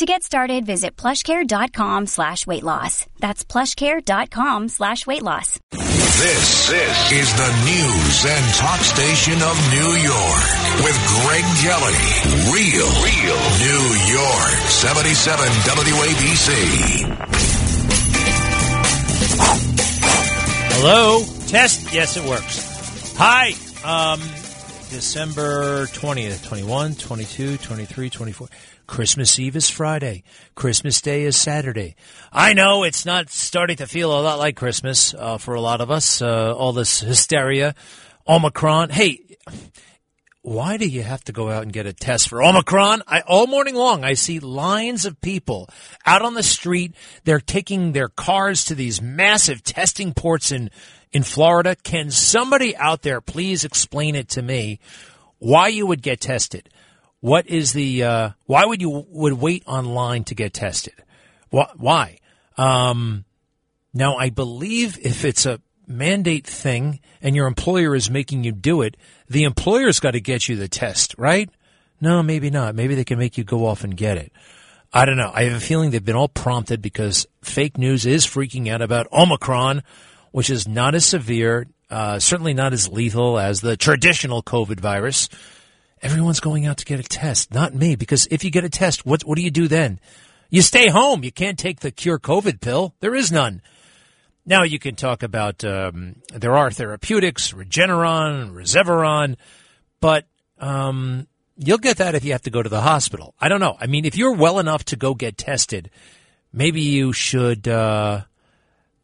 To get started, visit plushcare.com slash weight loss. That's plushcare.com slash weight loss. This, this is the news and talk station of New York with Greg Kelly. Real, real New York. 77 WABC. Hello? Test? Yes, it works. Hi. Um, December 20th, 21, 22, 23, 24. Christmas Eve is Friday. Christmas Day is Saturday. I know it's not starting to feel a lot like Christmas uh, for a lot of us. Uh, all this hysteria, Omicron. Hey, why do you have to go out and get a test for Omicron? I, all morning long, I see lines of people out on the street. They're taking their cars to these massive testing ports in in Florida. Can somebody out there please explain it to me? Why you would get tested? What is the, uh, why would you would wait online to get tested? Why? Um, now I believe if it's a mandate thing and your employer is making you do it, the employer's got to get you the test, right? No, maybe not. Maybe they can make you go off and get it. I don't know. I have a feeling they've been all prompted because fake news is freaking out about Omicron, which is not as severe, uh, certainly not as lethal as the traditional COVID virus. Everyone's going out to get a test, not me, because if you get a test, what, what do you do then? You stay home. You can't take the cure COVID pill. There is none. Now you can talk about, um, there are therapeutics, Regeneron, Rezeveron, but, um, you'll get that if you have to go to the hospital. I don't know. I mean, if you're well enough to go get tested, maybe you should, uh,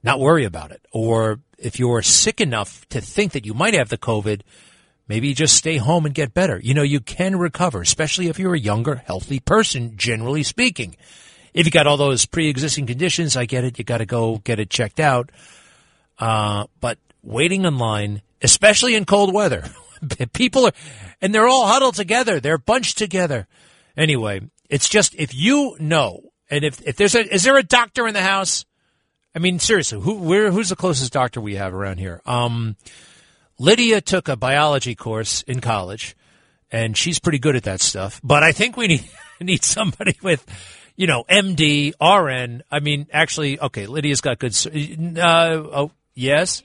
not worry about it. Or if you're sick enough to think that you might have the COVID, Maybe just stay home and get better. You know, you can recover, especially if you're a younger, healthy person, generally speaking. If you got all those pre-existing conditions, I get it. You got to go get it checked out. Uh, but waiting in line, especially in cold weather, people are, and they're all huddled together. They're bunched together. Anyway, it's just, if you know, and if, if there's a, is there a doctor in the house? I mean, seriously, who, where, who's the closest doctor we have around here? Um, Lydia took a biology course in college, and she's pretty good at that stuff. But I think we need need somebody with, you know, MD, RN. I mean, actually, okay, Lydia's got good. Uh, oh, yes,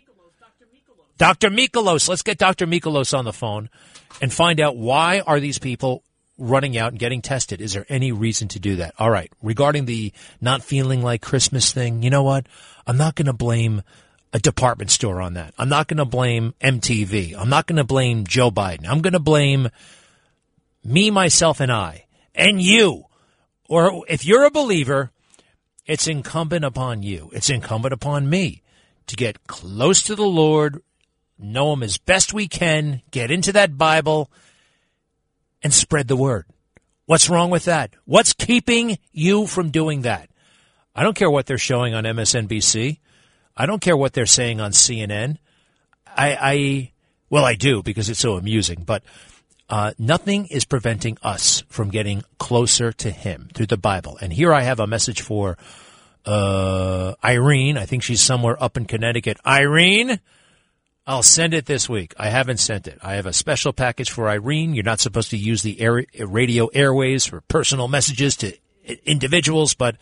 Dr. Mikolos. Let's get Dr. Mikolos on the phone and find out why are these people running out and getting tested. Is there any reason to do that? All right. Regarding the not feeling like Christmas thing, you know what? I'm not going to blame a department store on that. I'm not going to blame MTV. I'm not going to blame Joe Biden. I'm going to blame me, myself, and I, and you. Or if you're a believer, it's incumbent upon you. It's incumbent upon me to get close to the Lord, know Him as best we can, get into that Bible, and spread the word. What's wrong with that? What's keeping you from doing that? I don't care what they're showing on MSNBC. I don't care what they're saying on CNN. I, I well, I do because it's so amusing, but uh, nothing is preventing us from getting closer to Him through the Bible. And here I have a message for uh, Irene. I think she's somewhere up in Connecticut. Irene, I'll send it this week. I haven't sent it. I have a special package for Irene. You're not supposed to use the air, radio airways for personal messages to individuals, but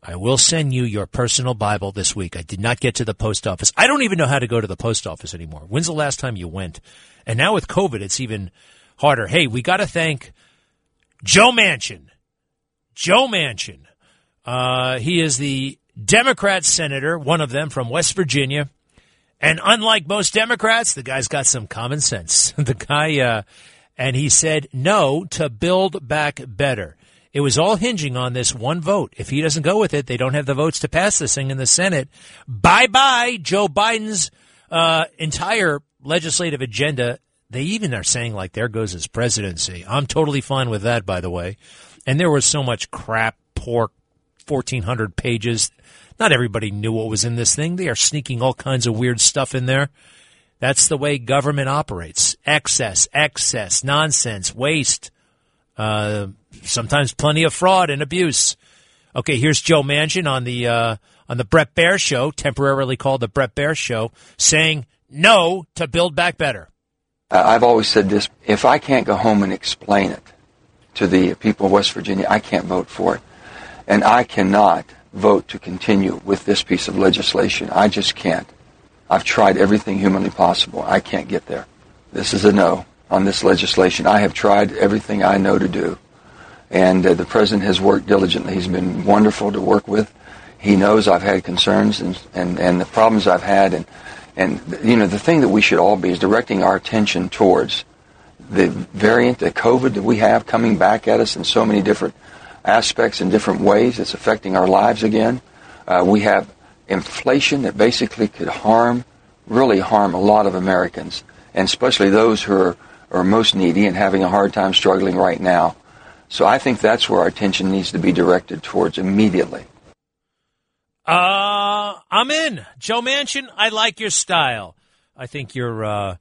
I will send you your personal Bible this week. I did not get to the post office. I don't even know how to go to the post office anymore. When's the last time you went? And now with COVID, it's even harder. Hey, we got to thank Joe Manchin. Joe Manchin. Uh, he is the Democrat senator, one of them from West Virginia. And unlike most Democrats, the guy's got some common sense. the guy, uh, and he said no to build back better. It was all hinging on this one vote. If he doesn't go with it, they don't have the votes to pass this thing in the Senate. Bye bye, Joe Biden's uh, entire legislative agenda. They even are saying like, there goes his presidency. I'm totally fine with that, by the way. And there was so much crap, pork, 1,400 pages. Not everybody knew what was in this thing. They are sneaking all kinds of weird stuff in there. That's the way government operates. Excess, excess, nonsense, waste, uh, sometimes plenty of fraud and abuse. Okay, here's Joe Manchin on the uh, on the Bret Baier Show, temporarily called the Bret Baier Show, saying no to Build Back Better. I've always said this: if I can't go home and explain it to the people of West Virginia, I can't vote for it, and I cannot vote to continue with this piece of legislation. I just can't. I've tried everything humanly possible. I can't get there. This is a no on this legislation. I have tried everything I know to do. And uh, the president has worked diligently. He's been wonderful to work with. He knows I've had concerns and, and, and the problems I've had. And, and, you know, the thing that we should all be is directing our attention towards the variant, the COVID that we have coming back at us in so many different aspects in different ways. It's affecting our lives again. Uh, we have inflation that basically could harm, really harm a lot of Americans, and especially those who are, are most needy and having a hard time struggling right now. So I think that's where our attention needs to be directed towards immediately. Uh, I'm in. Joe Manchin, I like your style. I think you're uh,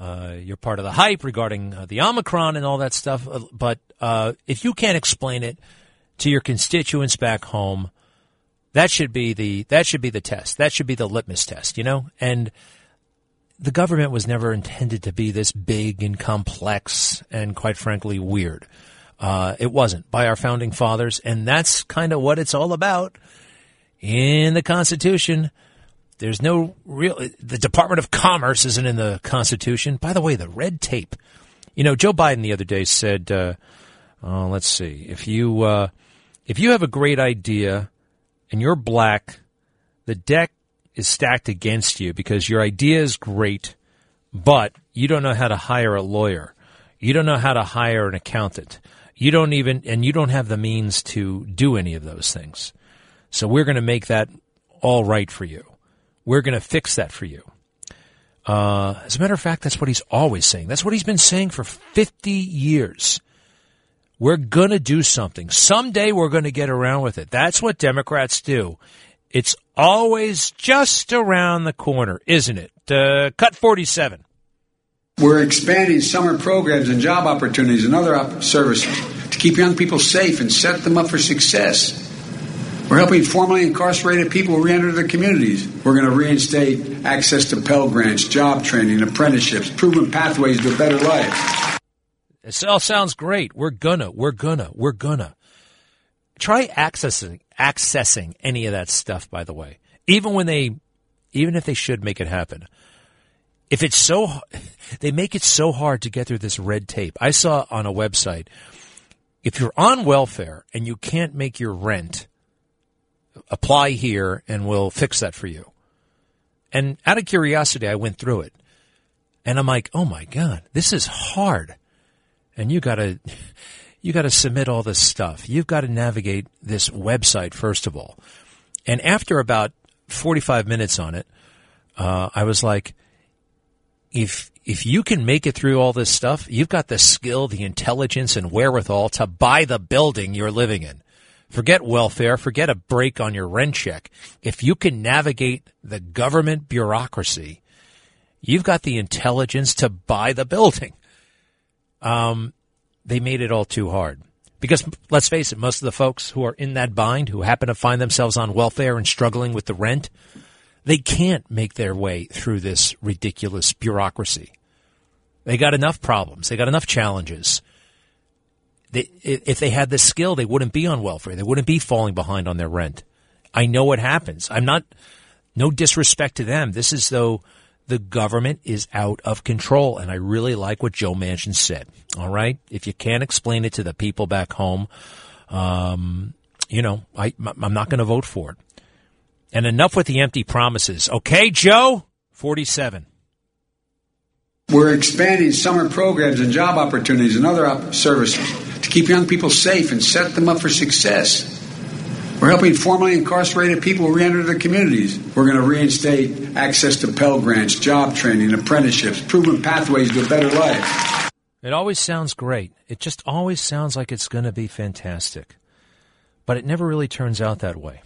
uh, you're part of the hype regarding uh, the Omicron and all that stuff. Uh, but uh, if you can't explain it to your constituents back home, that should be the that should be the test. That should be the litmus test, you know? And the government was never intended to be this big and complex and quite frankly weird. Uh, it wasn't by our founding fathers, and that's kind of what it's all about in the Constitution. There's no real. The Department of Commerce isn't in the Constitution. By the way, the red tape. You know, Joe Biden the other day said, uh, oh, "Let's see, if you uh, if you have a great idea and you're black, the deck is stacked against you because your idea is great, but you don't know how to hire a lawyer. You don't know how to hire an accountant. You don't even, and you don't have the means to do any of those things. So we're going to make that all right for you. We're going to fix that for you. Uh, as a matter of fact, that's what he's always saying. That's what he's been saying for 50 years. We're going to do something. Someday we're going to get around with it. That's what Democrats do. It's always just around the corner, isn't it? Uh, cut 47. We're expanding summer programs and job opportunities and other services to keep young people safe and set them up for success. We're helping formerly incarcerated people reenter their communities. We're going to reinstate access to Pell Grants, job training, apprenticeships, proven pathways to a better life. It all sounds great. We're gonna, we're gonna, we're gonna. Try accessing accessing any of that stuff, by the way. Even when they even if they should make it happen. If it's so they make it so hard to get through this red tape. I saw on a website if you're on welfare and you can't make your rent, apply here and we'll fix that for you. And out of curiosity, I went through it. And I'm like, oh my God, this is hard and you got to you got to submit all this stuff. You've got to navigate this website first of all. And after about 45 minutes on it, uh, I was like, if if you can make it through all this stuff, you've got the skill, the intelligence, and wherewithal to buy the building you're living in. Forget welfare, forget a break on your rent check. If you can navigate the government bureaucracy, you've got the intelligence to buy the building um, they made it all too hard. Because let's face it, most of the folks who are in that bind, who happen to find themselves on welfare and struggling with the rent, they can't make their way through this ridiculous bureaucracy. They got enough problems. They got enough challenges. They, if they had the skill, they wouldn't be on welfare. They wouldn't be falling behind on their rent. I know what happens. I'm not, no disrespect to them. This is though the government is out of control. And I really like what Joe Manchin said. All right. If you can't explain it to the people back home, um, you know, I, I'm not going to vote for it. And enough with the empty promises. Okay, Joe? 47. We're expanding summer programs and job opportunities and other services to keep young people safe and set them up for success. We're helping formerly incarcerated people reenter their communities. We're going to reinstate access to Pell Grants, job training, apprenticeships, proven pathways to a better life. It always sounds great. It just always sounds like it's going to be fantastic. But it never really turns out that way.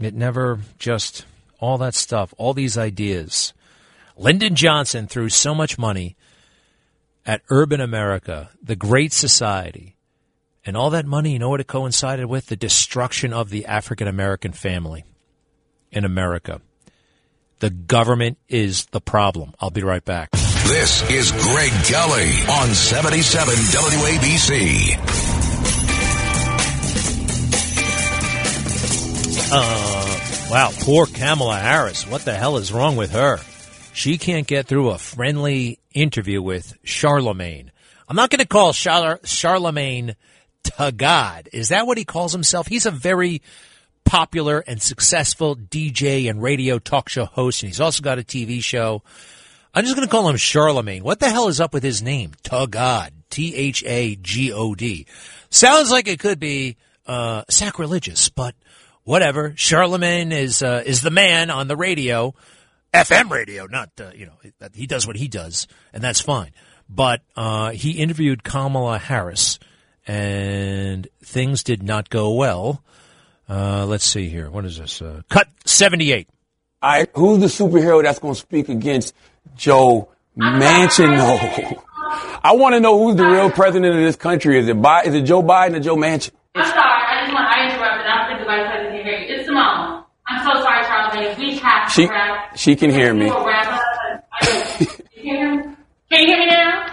It never just all that stuff, all these ideas. Lyndon Johnson threw so much money at urban America, the Great Society, and all that money, you know what it coincided with? The destruction of the African American family in America. The government is the problem. I'll be right back. This is Greg Kelly on 77 WABC. Uh, wow, poor Kamala Harris. What the hell is wrong with her? She can't get through a friendly interview with Charlemagne. I'm not going to call Char- Charlemagne to God. Is that what he calls himself? He's a very popular and successful DJ and radio talk show host, and he's also got a TV show. I'm just going to call him Charlemagne. What the hell is up with his name? Tha God. T H A G O D. Sounds like it could be uh, sacrilegious, but whatever. Charlemagne is uh, is the man on the radio, FM radio. Not uh, you know he does what he does, and that's fine. But uh, he interviewed Kamala Harris, and things did not go well. Uh, let's see here. What is this? Uh, cut seventy eight. I who's the superhero that's going to speak against Joe Manchin? No. I want to know who's the real president of this country. Is it Bi- is it Joe Biden or Joe Manchin? I'm sorry. I just want I interrupted. I'm the vice president can hear you. It's Symone. I'm so sorry, Charles. We have to She wrap. she can hear me. You will wrap up. I- Can you hear me? Can you hear me now?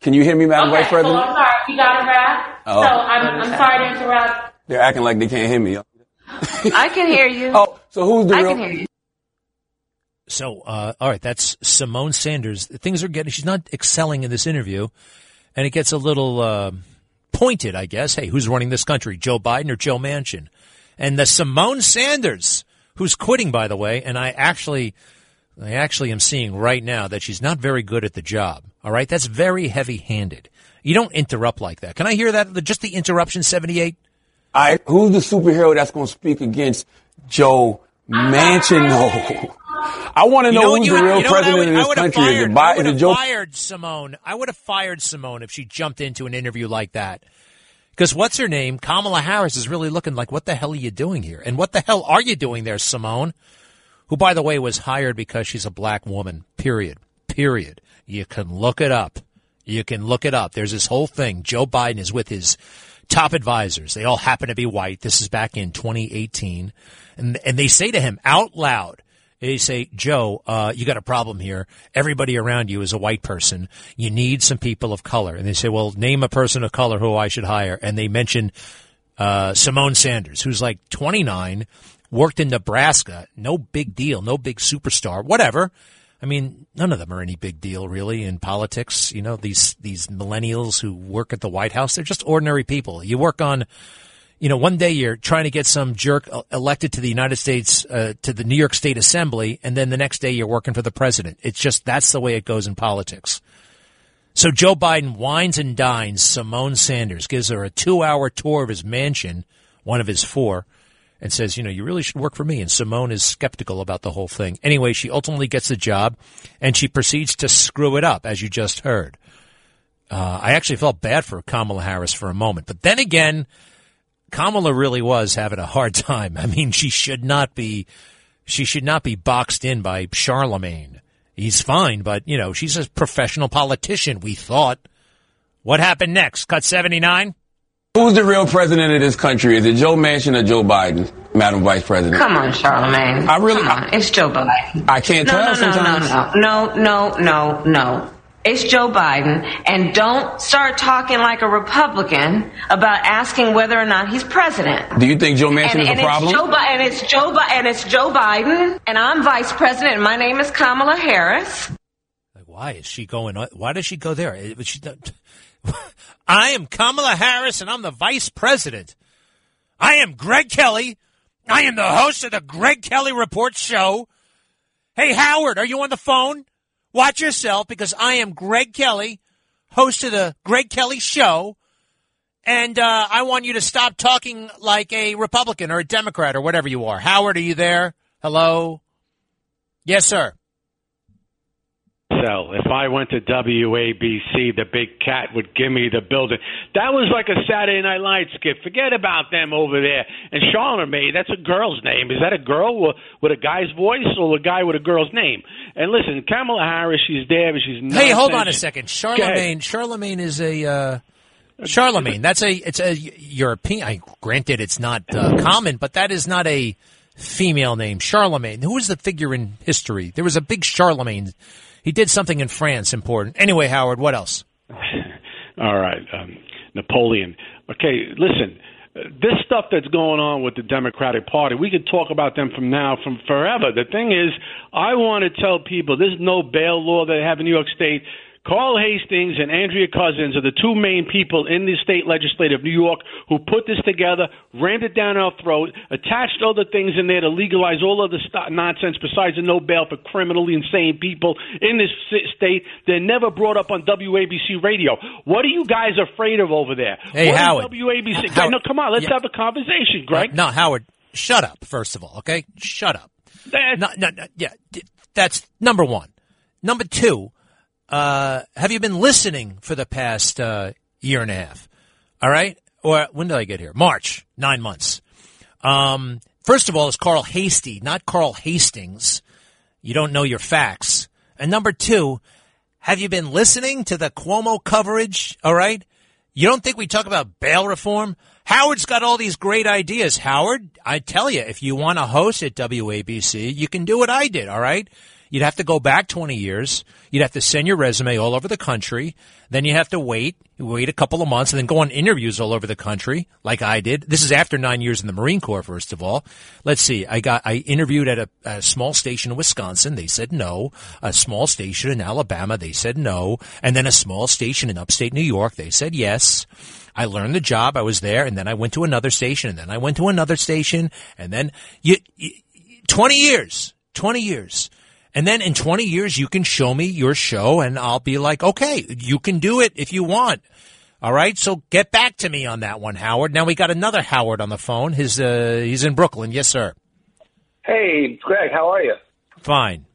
Can you hear me, Madam Okay. Vice So I'm President? sorry. You got it wrap. Oh. So I'm, I'm sorry to interrupt. They're acting like they can't hear me. I can hear you. Oh, so who's the I real? can hear you. So, uh, all right, that's Symone Sanders. Things are getting, she's not excelling in this interview, and it gets a little uh, pointed, I guess. Hey, who's running this country, Joe Biden or Joe Manchin? And the Symone Sanders, who's quitting, by the way, and I actually, I actually am seeing right now that she's not very good at the job. All right, that's very heavy-handed. You don't interrupt like that. Can I hear that? Just the interruption, seventy-eight. I who's the superhero that's going to speak against Joe Manchin? No. I want to know what who's you the real you know president would- of this country. Is Fired, it, I would it have Joe? fired Symone. I would have fired Symone if she jumped into an interview like that. Because what's her name? Kamala Harris is really looking like, what the hell are you doing here? And what the hell are you doing there, Symone? Who, by the way, was hired because she's a black woman. Period. Period. You can look it up. You can look it up. There's this whole thing. Joe Biden is with his top advisors. They all happen to be white. This is back in 2018. And, and they say to him out loud, they say, Joe, uh, you got a problem here. Everybody around you is a white person. You need some people of color. And they say, well, name a person of color who I should hire. And they mention, uh, Symone Sanders, who's like 29, worked in Nebraska. No big deal. No big superstar. Whatever. I mean, none of them are any big deal really in politics. You know, these, these millennials who work at the White House, they're just ordinary people. You work on, you know, one day you're trying to get some jerk elected to the United States, uh, to the New York State Assembly, and then the next day you're working for the president. It's just, that's the way it goes in politics. So Joe Biden wines and dines Symone Sanders, gives her a two hour tour of his mansion, one of his four, and says, you know, you really should work for me. And Symone is skeptical about the whole thing. Anyway, she ultimately gets the job and she proceeds to screw it up, as you just heard. Uh, I actually felt bad for Kamala Harris for a moment, but then again, Kamala really was having a hard time. I mean, she should not be, she should not be boxed in by Charlemagne. He's fine, but you know, she's a professional politician, we thought. What happened next? Cut 79? Who's the real president of this country? Is it Joe Manchin or Joe Biden, Madam Vice President? Come on, Charlemagne. I really- Come on. It's Joe Biden. I can't no, tell no, no, sometimes. no, no, no, no, no, no. It's Joe Biden, and don't start talking like a Republican about asking whether or not he's president. Do you think Joe Manchin And, is and a problem? it's Joe Bi- and it's Joe Bi- and it's Joe Biden, and I'm vice president, and my name is Kamala Harris. Like, why is she going? Why does she go there? But She, I am Kamala Harris, and I'm the vice president. I am Greg Kelly. I am the host of the Greg Kelly Report show. Hey, Howard, are you on the phone? Watch yourself because I am Greg Kelly, host of the Greg Kelly show. And uh, I want you to stop talking like a Republican or a Democrat or whatever you are. Howard, are you there? Hello? Yes, sir. Sell. If I went to WABC, the big cat would give me the building. That was like a Saturday Night Light skit. Forget about them over there. And Charlemagne, that's a girl's name. Is that a girl with a guy's voice or a guy with a girl's name? And listen, Kamala Harris, she's there, but she's not. Hey, hold on a second. Charlemagne. Charlemagne is a. Uh, Charlemagne. That's a. It's a European. I, granted, it's not uh, common, but that is not a female name. Charlemagne. Who is the figure in history? There was a big Charlemagne he did something in France important. Anyway, Howard, what else? All right, um, Napoleon. Okay, listen. This stuff that's going on with the Democratic Party, we could talk about them from now, from forever. The thing is, I want to tell people there's no bail law they have in New York State. Carl Hastings and Andrea Cousins are the two main people in the state legislature of New York who put this together, rammed it down our throat, attached other things in there to legalize all of the st- nonsense besides the no bail for criminally insane people in this state. They're never brought up on WABC radio. What are you guys afraid of over there? Hey, what Howard. WABC. Howard. No, come on, let's Yeah. have a conversation, Greg. No, Howard, shut up, first of all, okay? Shut up. That- No, no, no, yeah, that's number one. Number two, uh, have you been listening for the past uh, year and a half? All right? Or when did I get here? March, nine months. Um, first of all, it's Carl Heastie, not Carl Hastings. You don't know your facts. And number two, have you been listening to the Cuomo coverage? All right. You don't think we talk about bail reform? Howard's got all these great ideas. Howard, I tell you, if you want to host at WABC, you can do what I did. All right. You'd have to go back 20 years. You'd have to send your resume all over the country. Then you have to wait, wait a couple of months and then go on interviews all over the country, like I did. This is after nine years in the Marine Corps, first of all. Let's see. I got, I interviewed at a, a small station in Wisconsin. They said no. A small station in Alabama. They said no. And then a small station in upstate New York. They said yes. I learned the job. I was there and then I went to another station and then I went to another station and then you, you 20 years, 20 years. And then in 20 years, you can show me your show and I'll be like, okay, you can do it if you want. All right. So get back to me on that one, Howard. Now we got another Howard on the phone. His, uh, he's in Brooklyn. Yes, sir. Hey, Greg, how are you? Fine.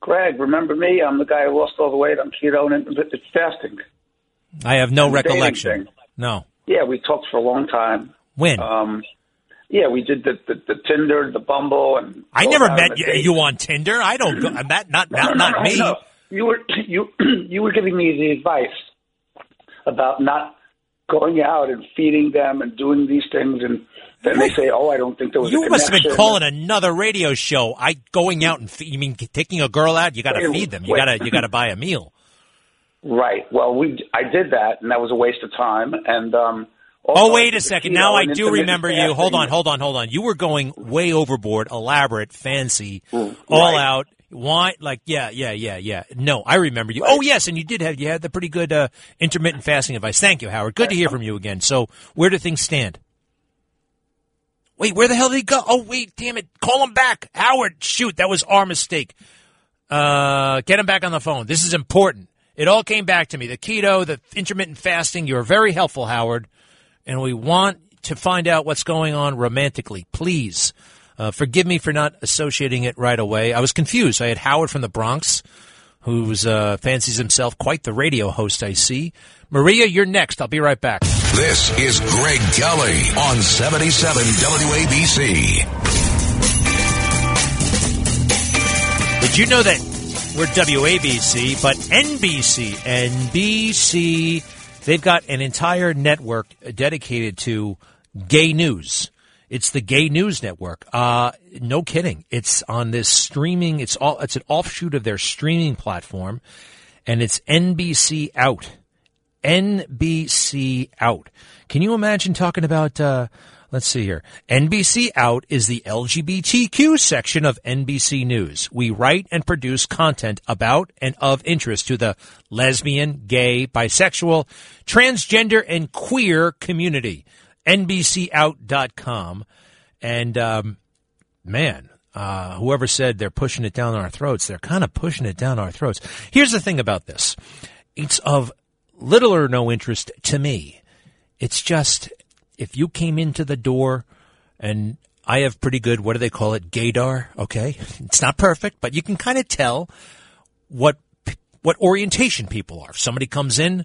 Greg, remember me? I'm the guy who lost all the weight on keto and intermittent fasting. I have no recollection. No. Yeah, we talked for a long time. When? Um, yeah, we did the, the, the Tinder, the Bumble, and I never met you, you on Tinder. I don't go, that, not, No, not, no, not me. no. You were you you were giving me the advice about not going out and feeding them and doing these things, and then they say, "Oh, I don't think there was." You must have been calling another radio show. I going out and fe- you mean taking a girl out? You got to feed them. You got to you got to buy a meal. Right. Well, we I did that, and that was a waste of time. And um. Oh wait a second. Now I do remember you. Hold on, hold on, hold on. You were going way overboard, elaborate, fancy, Mm, all right. out. Why? Like yeah, yeah, yeah, yeah. No, I remember you. Oh yes, and you did have you had the pretty good uh, intermittent fasting advice. Thank you, Howard. Good to hear from you again. So where do things stand? Wait, where the hell did he go? Oh wait, damn it! Call him back, Howard. Shoot, that was our mistake. Uh, get him back on the phone. This is important. It all came back to me. The keto, the intermittent fasting. You were very helpful, Howard. And we want to find out what's going on romantically. Please, uh, forgive me for not associating it right away. I was confused. I had Howard from the Bronx, who's uh, fancies himself quite the radio host. I see. Maria, you're next. I'll be right back. This is Greg Kelly on 77 WABC. Did you know that we're WABC, but NBC, NBC, they've got an entire network dedicated to gay news. It's the Gay News Network. Uh, no kidding. It's on this streaming. It's all. It's an offshoot of their streaming platform, and it's NBC Out. NBC Out. Can you imagine talking about? Uh, let's see here. NBC Out is the LGBTQ section of NBC News. We write and produce content about and of interest to the lesbian, gay, bisexual, transgender, and queer community. NBCOut.com. And um, man, uh, whoever said they're pushing it down our throats, they're kind of pushing it down our throats. Here's the thing about this it's of little or no interest to me. It's just if you came into the door and I have pretty good, what do they call it, gaydar? Okay. It's not perfect, but you can kind of tell what what orientation people are. If somebody comes in,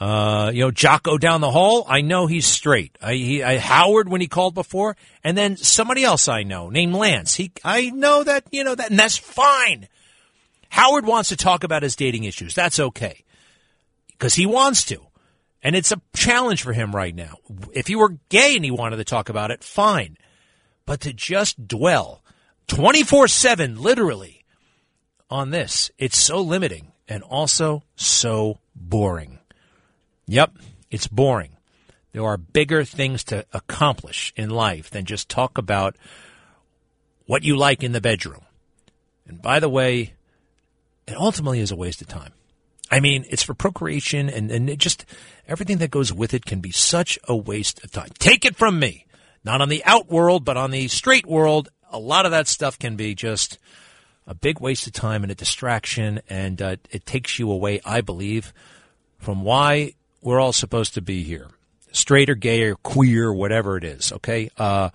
uh, you know, Jocko down the hall, I know he's straight. I, he, I, Howard when he called before, and then somebody else I know named Lance. He, I know that, you know, that, and that's fine. Howard wants to talk about his dating issues. That's okay. Because he wants to. And it's a challenge for him right now. If he were gay and he wanted to talk about it, fine. But to just dwell 24 7, literally, on this, it's so limiting and also so boring. Yep, it's boring. There are bigger things to accomplish in life than just talk about what you like in the bedroom. And by the way, it ultimately is a waste of time. I mean, it's for procreation and, and it just everything that goes with it can be such a waste of time. Take it from me. Not on the out world, but on the straight world, a lot of that stuff can be just a big waste of time and a distraction, and uh, it takes you away, I believe, from why we're all supposed to be here. Straight or gay or queer, whatever it is, okay? Uh,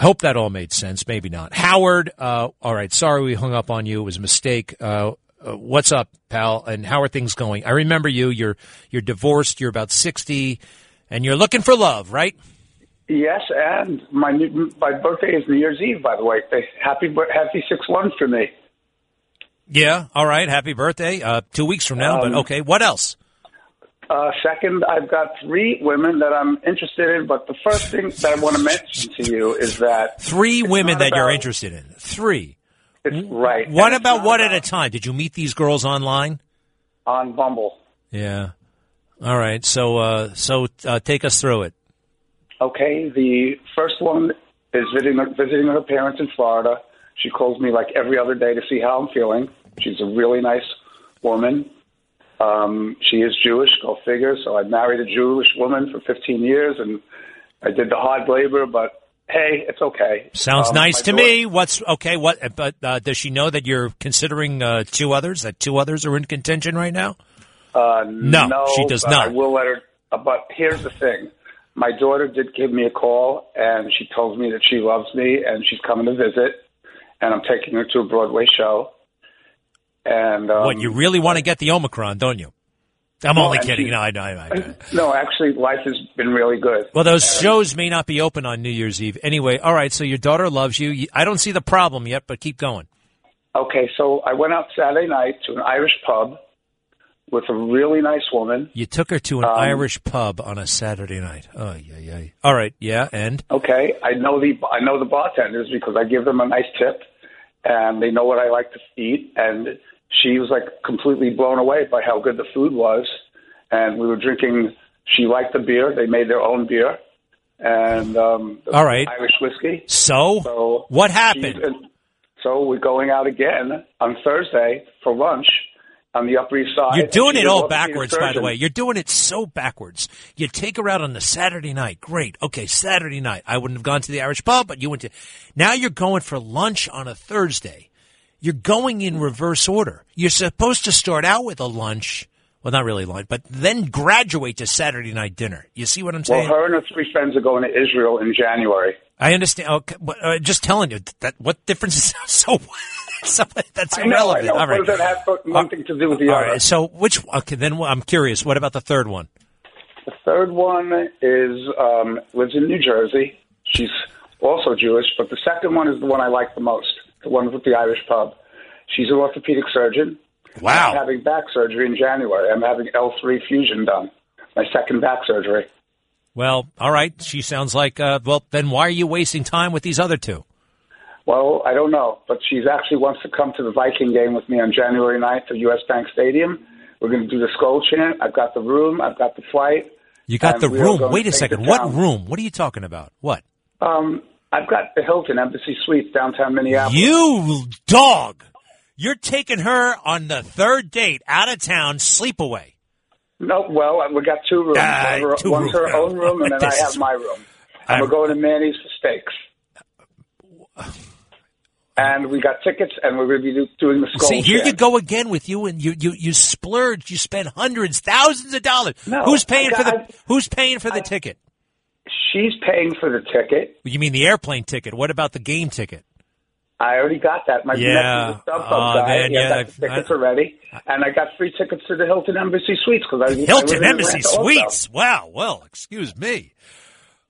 I hope that all made sense. Maybe not. Howard, uh, all right, sorry we hung up on you. It was a mistake. Uh, uh, what's up, pal? And how are things going? I remember you. You're you're divorced. You're about sixty, and you're looking for love, right? Yes, and my new- my birthday is New Year's Eve. By the way, happy happy six one for me. Yeah. All right. Happy birthday. Uh, two weeks from now. Um, but okay. What else? Uh, second, I've got three women that I'm interested in, but the first thing that I want to mention to you is that Three women that you're interested in. Three. It's right. What And about one at a time? Did you meet these girls online? on Bumble? Yeah. All right. So uh, so uh, take us through it. Okay, the first one is visiting visiting her parents in Florida. She calls me like every other day to see how I'm feeling. She's a really nice woman. Um, she is Jewish, go figure. So I married a Jewish woman for 15 years, and I did the hard labor. But hey, it's okay. Sounds Um, nice to daughter- me. What's okay? What? But uh, does she know that you're considering uh, two others? That two others are in contention right now? Uh, No, no, she does not. I will let her. uh, But here's the thing: my daughter did give me a call, and she told me that she loves me, and she's coming to visit, and I'm taking her to a Broadway show. And um, what you really want to get the Omicron, don't you? I'm only kidding. she- No, I know. I, I, no, actually, life has been really good. well, those shows may not be open on New Year's Eve. Anyway, all right. So your daughter loves you. You- I don't see the problem yet, but keep going. Okay, so I went out Saturday night to an Irish pub with a really nice woman. You took her to an Um, Irish pub on a Saturday night. Oh, yeah, yeah. All right, yeah, and Okay, I know the I know the bartenders because I give them a nice tip, and they know what I like to eat. And she was like completely blown away by how good the food was, and we were drinking. She liked the beer. They made their own beer, and um, All right. Irish whiskey. so, So what happened? so we're going out again on Thursday for lunch on the Upper East Side. You're doing it all backwards, by the way. You're doing it so backwards. You take her out on the Saturday night. Great. Okay, Saturday night. I wouldn't have gone to the Irish pub, but you went to. Now you're going for lunch on a Thursday. You're going in reverse order. You're supposed to start out with a lunch. Well, not really lunch, but then graduate to Saturday night dinner. You see what I'm Well, saying? her and her three friends are going to Israel in January. I understand. Okay, but, uh, just telling you that what difference is so. so that's I know, I irrelevant. know. All right. What does that have got nothing to do with the All other? right. So which? Okay, then I'm curious. What about the third one? The third one is um, lives in New Jersey. She's also Jewish, but the second one is the one I like the most. The one with the Irish pub. She's an orthopedic surgeon. Wow. I'm having back surgery in January. I'm having L3 fusion done. My second back surgery. Well, all right. She sounds like. Uh, well, then why are you wasting time with these other two? Well, I don't know, but she's actually wants to come to the Viking game with me on January 9th at US Bank Stadium. We're going to do the Skol chant. I've got the room. I've got the flight. You got the room. Wait a second. What town. room? What are you talking about? What? Um, I've got the Hilton Embassy Suites downtown Minneapolis. You dog. You're taking her on the third date out of town, sleepaway. No, well, we got two rooms. Ah, One her- two One's her own room, and then I have my room. I'm- And we're going to Manny's for steaks. And we got tickets, and we're going to be doing the Skol See, here you go again with you, and you you you splurged. You spent hundreds, thousands of dollars. No, who's paying I for the got- Who's paying for the ticket? She's paying for the ticket. You mean the airplane ticket? What about the game ticket? I already got that. My Yeah. nephew's a StubHub Oh, guy. man, he yeah, got the tickets I- already, and I got free tickets to the Hilton Embassy Suites because I I Hilton in Embassy Atlanta also. Suites. Wow. Well, excuse me.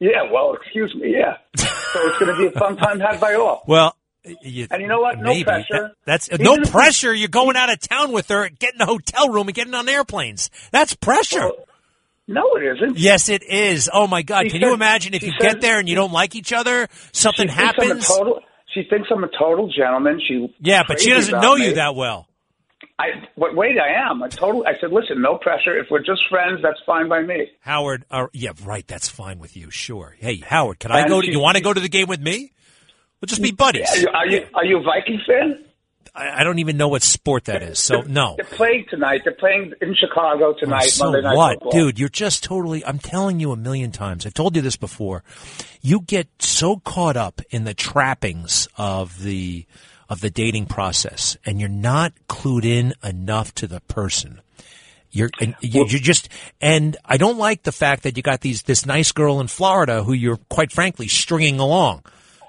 Yeah, well, excuse me, yeah. so it's going to be a fun time had by all. Well, you, And you know what? No maybe pressure. That- that's Even no pressure. You're going out of town with her, getting a hotel room, and getting on airplanes. That's pressure. Well, No, it isn't. yes, it is. Oh my God! She Can you imagine if you said- get there and you don't like each other, something she thinks I'm a happens? total. She thinks I'm a total gentleman. She yeah, but she doesn't know me. you that well. I but wait, I am. a total. I said, listen, no pressure. If we're just friends, that's fine by me. Howard, uh, yeah, right. That's fine with you. Sure. Hey, Howard, can I And go? To, you want to go to the game with me? We'll just be buddies. Are you, are you are you a Viking fan? I, I don't even know what sport that is. So no. They're playing tonight. They're playing in Chicago oh, tonight. so Monday night what, football. dude? You're just totally. I'm telling you a million times. I've told you this before. You get so caught up in the trappings of the of the dating process, and you're not clued in enough to the person. You're and you, you just and I don't like the fact that you got these this nice girl in Florida who you're quite frankly stringing along.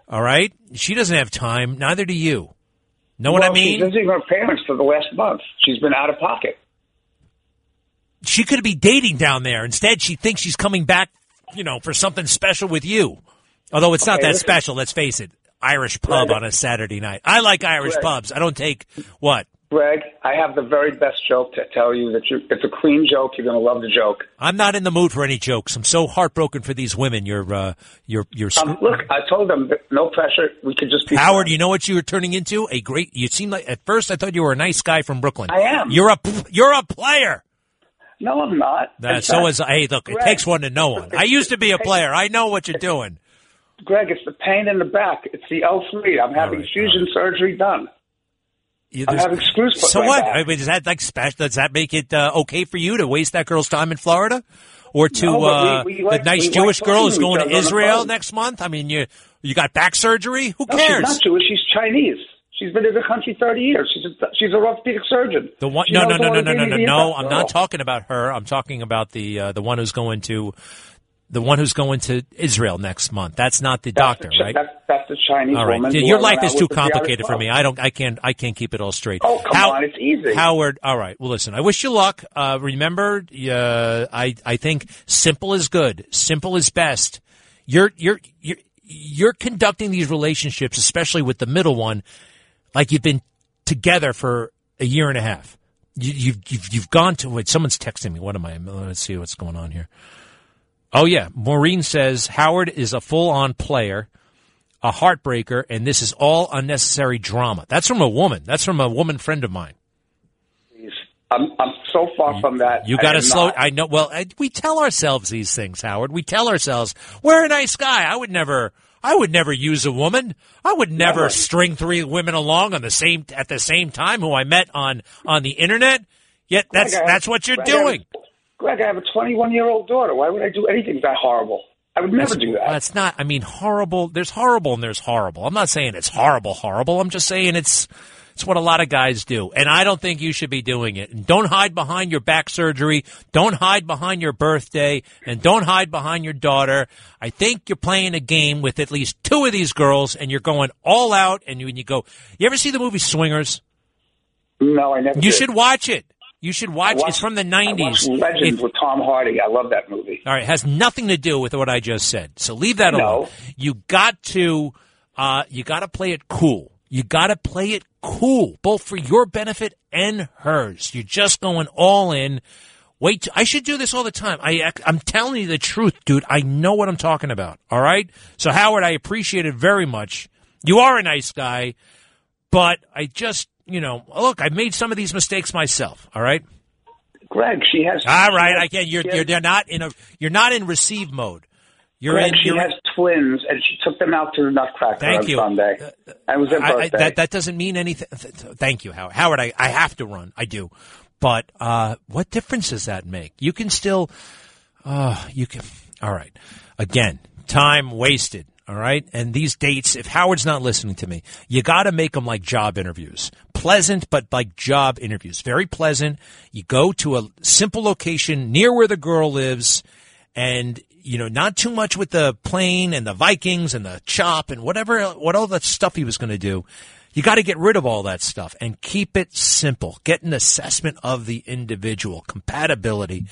All right, she doesn't have time. Neither do you. Know what I Well, She's mean? visiting her parents for the last month. She's been out of pocket. she could be dating down there. Instead, she thinks she's coming back, you know, for something special with you. Although it's not that listen. special, let's face it. Irish pub Right. on a Saturday night. I like Irish Right. pubs. I don't take what? Greg, I have the very best joke to tell you that you, it's a clean joke. You're going to love the joke. I'm not in the mood for any jokes. I'm so heartbroken for these women. You're, uh, you're, you're. Um, look, I told them no pressure. We could just be Howard, friends. you know what you were turning into? A great. You seem like at first I thought you were a nice guy from Brooklyn. I am. You're a you're a player. No, I'm not. Uh, so fact, is hey. Look, it takes one to know one. I used to be a player. I know what you're doing. Greg, it's the pain in the back. It's the L3. I'm having right, fusion surgery done. You- having screws put So what? back. I mean, does that like special? Does that make it uh, okay for you to waste that girl's time in Florida, or to No, uh, we- we the nice we like Jewish girl is going to other on the Israel next month? I mean, you you got back surgery? Who No, cares? she's not Jewish. She's Chinese. She's been in the country 30 years. She's a, she's a orthopedic surgeon. The one? She No, no, no, no, no, no, no, no. I'm not talking about her. I'm talking about the uh, the one who's going to the one who's going to Israel next month. That's not the That's doctor, the, right? That's, that's the Chinese All right, woman. Your life is too with at the Irish complicated for me. I don't, I can't, I can't keep it all straight. Oh, come on, it's easy. Howard, all right. Well, listen, I wish you luck. Uh, remember, uh, I, I think simple is good. Simple is best. You're, you're, you're, you're conducting these relationships, especially with the middle one, like you've been together for a year and a half. You, you've, you've, you've gone to, wait, someone's texting me. What am I? Let's see what's going on here. Oh yeah, Maureen says Howard is a full-on player, a heartbreaker, and this is all unnecessary drama. That's from a woman. That's from a woman friend of mine. I'm, I'm so far from that. You got to slow. not. I know. Well, I, we tell ourselves these things, Howard. We tell ourselves we're a nice guy. I would never. I would never use a woman. I would never, string three women along on the same at the same time who I met on on the internet. Yet that's that's what you're have- doing. Greg, I have a 21 year old daughter. Why would I do anything that horrible? I would never do that. That's not. I mean, horrible. There's horrible and there's horrible. I'm not saying it's horrible, horrible. I'm just saying it's it's what a lot of guys do, and I don't think you should be doing it. And don't hide behind your back surgery. Don't hide behind your birthday, and don't hide behind your daughter. I think you're playing a game with at least two of these girls, and you're going all out. And you, when you go, you ever see the movie Swingers? No, I never. You did. should watch it. You should watch. watched- It's from the '90s. Legends If- with Tom Hardy. I love that movie. All right, it has nothing to do with what I just said. So leave that No. alone. You got to, uh, you got to play it cool. You got to play it cool, both for your benefit and hers. You're just going all in. Wait, t- I should do this all the time. I, I'm telling you the truth, dude. I know what I'm talking about. All right. So Howard, I appreciate it very much. You are a nice guy, but I just, you know, look, I've made some of these mistakes myself. All right. Greg, she has. All right, she has- I can't. You're has- you're not in a you're not in receive mode. You're Greg, in. she You're, has twins, and she took them out to the Nutcracker Thank on you. Sunday. It was their I, I, birthday. that that doesn't mean anything. th- th- Thank you, Howard. Howard, I, I have to run. I do, but uh, what difference does that make? You can still. Uh, you can. All right. Again, time wasted. All right. And these dates, if Howard's not listening to me, you got to make them like job interviews. Pleasant, but like job interviews. Very pleasant. You go to a simple location near where the girl lives and you know, not too much with the plane and the Vikings and the chop and whatever, what all that stuff he was going to do. You got to get rid of all that stuff and keep it simple. Get an assessment of the individual, compatibility.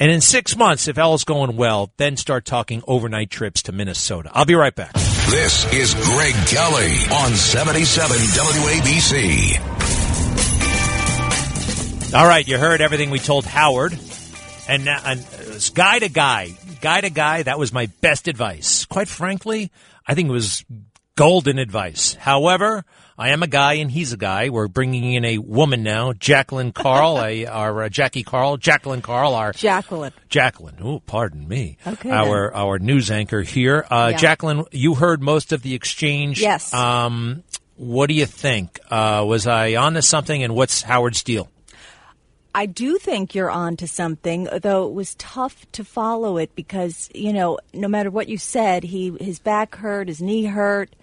And in six months, if all is going well, then start talking overnight trips to Minnesota. I'll be right back. This is Greg Kelly on 77 WABC. All right, you heard everything we told Howard. And, now, and uh, it's guy to guy, guy to guy, that was my best advice. Quite frankly, I think it was golden advice. However, I am a guy and he's a guy. We're bringing in a woman now, Jacqueline Carl, a, our uh, Jackie Carl, Jacqueline Carl, our Jacqueline. Jacqueline. Oh, pardon me. Okay, Our then. our news anchor here, uh, Yeah. Jacqueline. You heard most of the exchange. Yes. Um, what do you think? Uh, was I on to something? And what's Howard's deal? I do think you're on to something, though it was tough to follow it because, you know, no matter what you said, he his back hurt, his knee hurt.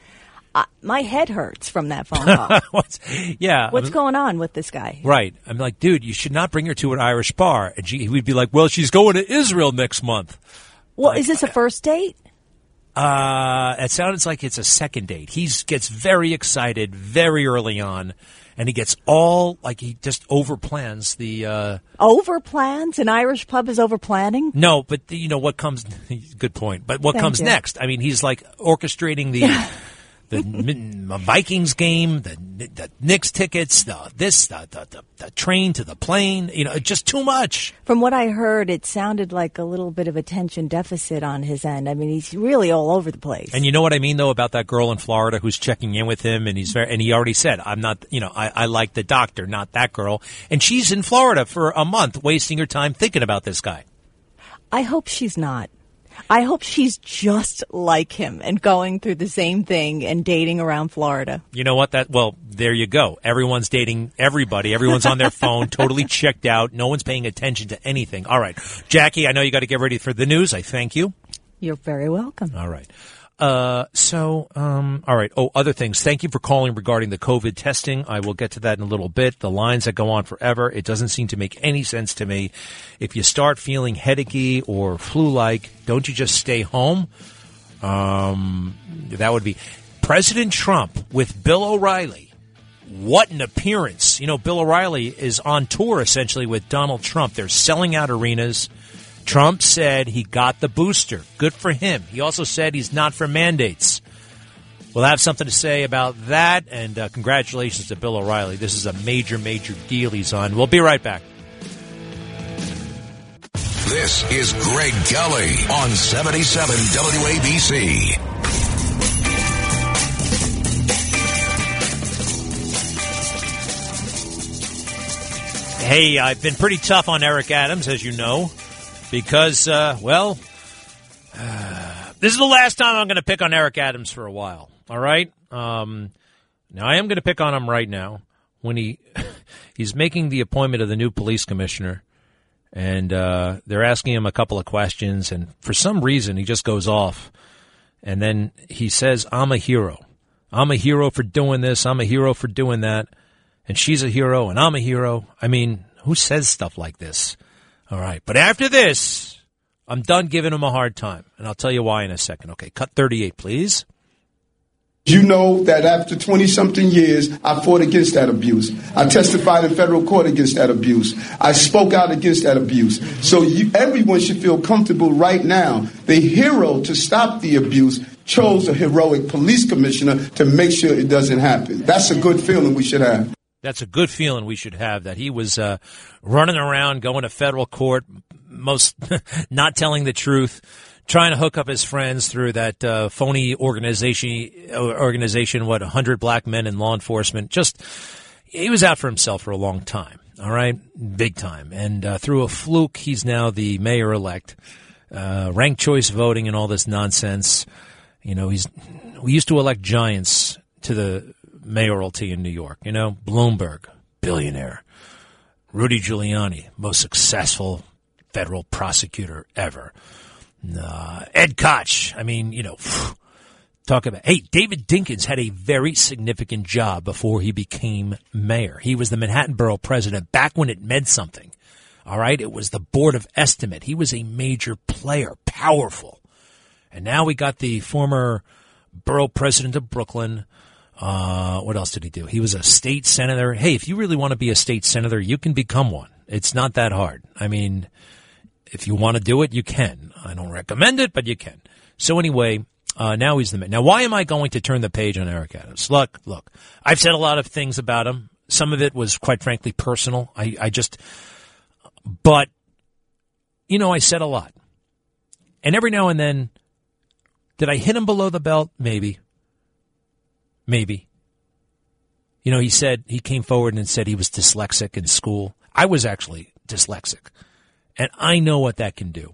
Uh, my head hurts from that phone call. What's, yeah. What's I'm- going on with this guy? Right. I'm like, dude, you should not bring her to an Irish bar. And she, we'd be like, well, she's going to Israel next month. Well, is this a first date? Uh, it sounds like it's a second date. He gets very excited very early on, and he gets all like he just overplans the. Uh, Over plans? An Irish pub is over planning? no, but you know what comes. Good point. But what Thank comes you. next? I mean, he's like orchestrating the. The Vikings game, the the Knicks tickets, the this, the, the the the train to the plane, you know, just too much. From what I heard, it sounded like a little bit of attention deficit on his end. I mean, he's really all over the place. And you know what I mean, though, about that girl in Florida who's checking in with him, and he's very, and he already said, "I'm not, you know, I, I like the doctor, not that girl." And she's in Florida for a month, wasting her time thinking about this guy. I hope she's not. I hope she's just like him and going through the same thing and dating around Florida. You know what? That well, there you go. Everyone's dating everybody. Everyone's on their phone, totally checked out. No one's paying attention to anything. All right, Jackie, I know you got to get ready for the news. I thank you. You're very welcome. All right. Uh, so, um, all right. Oh, other things. Thank you for calling regarding the COVID testing. I will get to that in a little bit. The lines that go on forever. It doesn't seem to make any sense to me. If you start feeling headachy or flu-like, don't you just stay home? Um, that would be President Trump with Bill O'Reilly. What an appearance. You know, Bill O'Reilly is on tour essentially with Donald Trump. They're selling out arenas. Trump said he got the booster. Good for him. He also said he's not for mandates. We'll have something to say about that, and uh, congratulations to Bill O'Reilly. This is a major, major deal he's on. We'll be right back. This is Greg Kelly on 77 WABC. Hey, I've been pretty tough on Eric Adams, as you know, because, uh, well, this is the last time I'm going to pick on Eric Adams for a while. All right. Um, now I am going to pick on him right now when he he's making the appointment of the new police commissioner, and uh, they're asking him a couple of questions, and for some reason he just goes off, and then he says, "I'm a hero. I'm a hero for doing this. I'm a hero for doing that." And she's a hero, and I'm a hero. I mean, who says stuff like this? All right. But after this, I'm done giving him a hard time. And I'll tell you why in a second. Okay, cut 38, please. You know that after 20 something years, I fought against that abuse. I testified in federal court against that abuse. I spoke out against that abuse. So you, everyone should feel comfortable right now. The hero to stop the abuse chose a heroic police commissioner to make sure it doesn't happen. That's a good feeling we should have. That's a good feeling we should have that he was uh, running around, going to federal court, most not telling the truth, trying to hook up his friends through that uh, phony organization. Organization, what hundred black men in law enforcement. Just he was out for himself for a long time. All right, big time. And uh, through a fluke, he's now the mayor elect. Uh, ranked choice voting and all this nonsense. You know, he's we used to elect giants to the mayoralty in New York. You know, Bloomberg, billionaire. Rudy Giuliani, most successful federal prosecutor ever. Uh, Ed Koch, I mean, you know, talk about. Hey, David Dinkins had a very significant job before he became mayor. He was the Manhattan Borough president back when it meant something. All right, it was the board of estimate. He was a major player, powerful. And now we got the former borough president of Brooklyn. Uh, what else did he do? He was a state senator. Hey, if you really want to be a state senator, you can become one. It's not that hard. I mean, if you want to do it, you can. I don't recommend it, but you can. So anyway, uh, now he's the man. Now, why am I going to turn the page on Eric Adams? Look, look, I've said a lot of things about him. Some of it was, quite frankly, personal. I, I just, but, you know, I said a lot. And every now and then, did I hit him below the belt? Maybe. Maybe. You know, he said, he came forward and said he was dyslexic in school. I was actually dyslexic. And I know what that can do.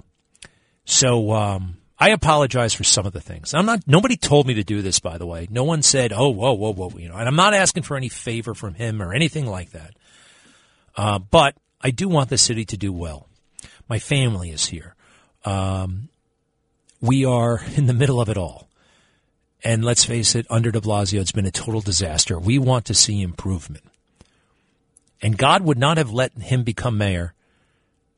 So, um, I apologize for some of the things. I'm not, nobody told me to do this, by the way. No one said, oh, whoa, whoa, whoa, you know, and I'm not asking for any favor from him or anything like that. Uh, but I do want the city to do well. My family is here. Um, we are in the middle of it all. And let's face it, under de Blasio, it's been a total disaster. We want to see improvement. And God would not have let him become mayor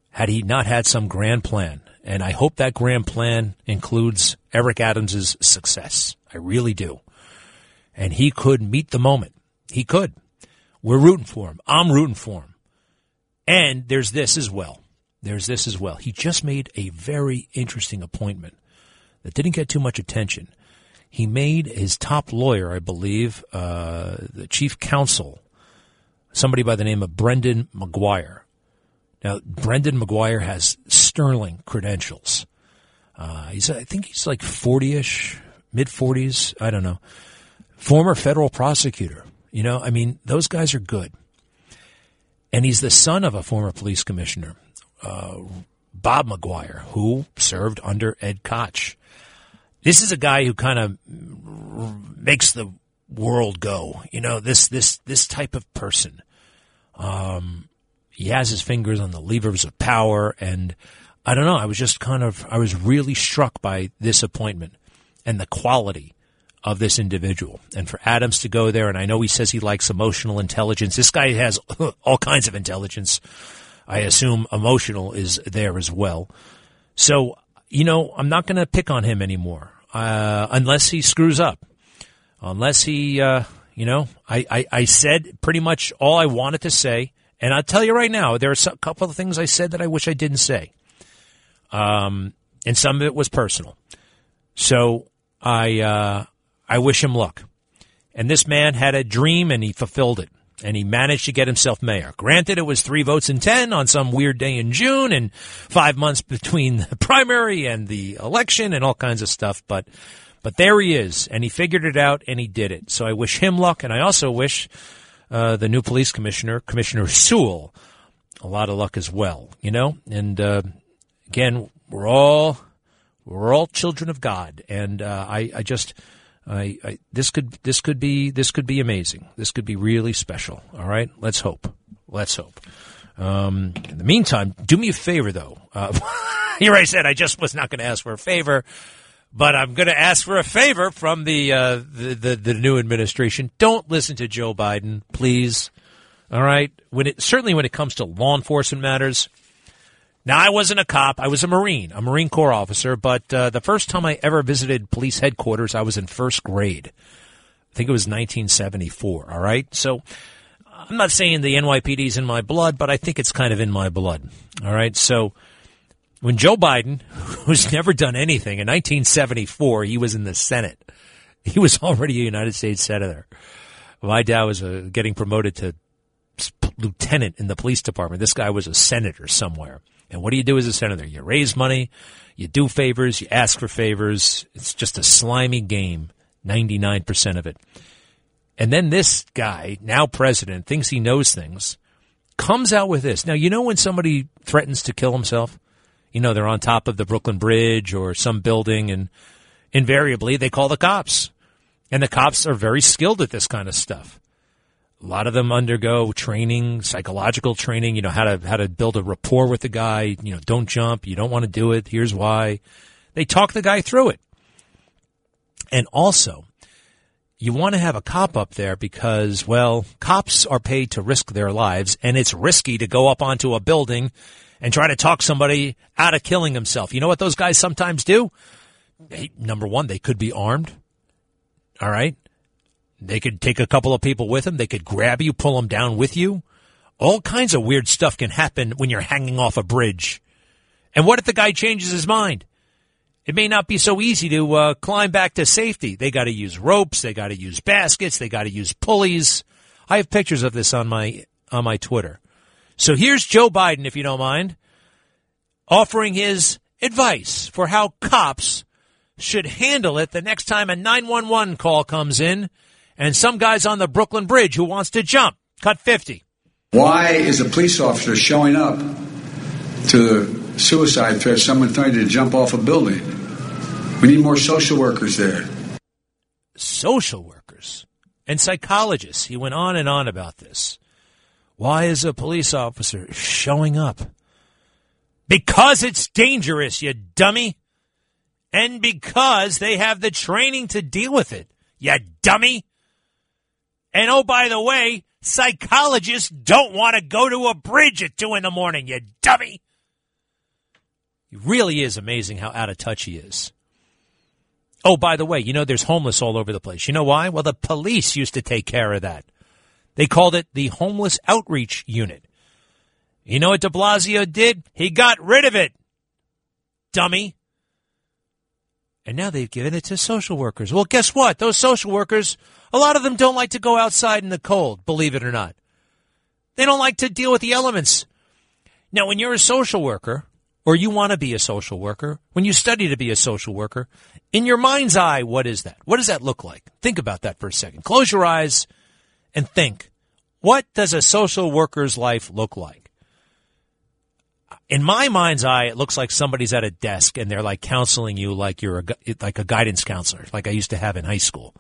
had he not had some grand plan. And I hope that grand plan includes Eric Adams's success. I really do. And he could meet the moment. He could. We're rooting for him. I'm rooting for him. And there's this as well. There's this as well. He just made a very interesting appointment that didn't get too much attention. He made his top lawyer, I believe, uh, the chief counsel, somebody by the name of Brendan McGuire. Now, Brendan McGuire has sterling credentials. Uh, he's, I think he's like 40-ish, mid 40s. I don't know. Former federal prosecutor. You know, I mean, those guys are good. And he's the son of a former police commissioner, uh, Bob McGuire, who served under Ed Koch. This is a guy who kind of makes the world go. You know, this this this type of person. Um, he has his fingers on the levers of power and I don't know, I was just kind of I was really struck by this appointment and the quality of this individual. And for Adams to go there and I know he says he likes emotional intelligence. This guy has all kinds of intelligence. I assume emotional is there as well. So, you know, I'm not going to pick on him anymore. Uh, unless he screws up. Unless he, uh, you know, I, I, I said pretty much all I wanted to say and I'll tell you right now, there are a couple of things I said that I wish I didn't say. Um, and some of it was personal. So I, uh, I wish him luck. And this man had a dream and he fulfilled it. And he managed to get himself mayor. Granted, it was three votes in ten on some weird day in June and five months between the primary and the election and all kinds of stuff. But, but there he is and he figured it out and he did it. So I wish him luck. And I also wish uh, the new police commissioner, Commissioner Sewell, a lot of luck as well, you know? And, uh, again, we're all, we're all children of God. And, uh, I, I just, I, I, this could, this could be, this could be amazing. This could be really special. All right. Let's hope. Let's hope. Um, in the meantime, do me a favor though. Uh, here I said I just was not going to ask for a favor. But I'm going to ask for a favor from the, uh, the, the the new administration. Don't listen to Joe Biden, please. All right. When it certainly when it comes to law enforcement matters. Now I wasn't a cop. I was a Marine, a Marine Corps officer. But uh, the first time I ever visited police headquarters, I was in first grade. I think it was 1974. All right. So I'm not saying the NYPD is in my blood, but I think it's kind of in my blood. All right. So when Joe Biden, who's never done anything, in 1974, he was in the Senate. He was already a United States Senator. My dad was uh, getting promoted to lieutenant in the police department. This guy was a senator somewhere. And what do you do as a senator? You raise money, you do favors, you ask for favors. It's just a slimy game, 99% of it. And then this guy, now president, thinks he knows things, comes out with this. Now, you know when somebody threatens to kill himself? you know, they're on top of the Brooklyn Bridge or some building and invariably they call the cops. And the cops are very skilled at this kind of stuff. A lot of them undergo training, psychological training, you know, how to, how to build a rapport with the guy. You know, don't jump. You don't want to do it. Here's why. They talk the guy through it. And also, you want to have a cop up there because, well, cops are paid to risk their lives and it's risky to go up onto a building and try to talk somebody out of killing himself. You know what those guys sometimes do? They, number one, they could be armed. All right. They could take a couple of people with them. They could grab you, pull them down with you. All kinds of weird stuff can happen when you're hanging off a bridge. And what if the guy changes his mind? It may not be so easy to uh, climb back to safety. They got to use ropes. They got to use baskets. They got to use pulleys. I have pictures of this on my on my Twitter. So here's Joe Biden, if you don't mind, offering his advice for how cops should handle it the next time a 911 call comes in and some guy's on the Brooklyn Bridge who wants to jump. Cut 50. Why is a police officer showing up to the suicide threat, someone trying to jump off a building? We need more social workers there. Social workers and psychologists. He went on and on about this. Why is a police officer showing up? Because it's dangerous, you dummy. And because they have the training to deal with it, you dummy. And oh, by the way, psychologists don't want to go to a bridge at two in the morning, you dummy. It really is amazing how out of touch he is. Oh, by the way, you know, there's homeless all over the place. You know why? Well, the police used to take care of that. They called it the Homeless Outreach Unit. You know what de Blasio did? He got rid of it. Dummy. And now they've given it to social workers. Well, guess what? Those social workers, a lot of them don't like to go outside in the cold, believe it or not. They don't like to deal with the elements. Now, when you're a social worker, or you want to be a social worker, when you study to be a social worker, in your mind's eye, what is that? What does that look like? Think about that for a second. Close your eyes and think, what does a social worker's life look like? In my mind's eye, it looks like somebody's at a desk and they're like counseling you like you're a, like a guidance counselor, like I used to have in high school.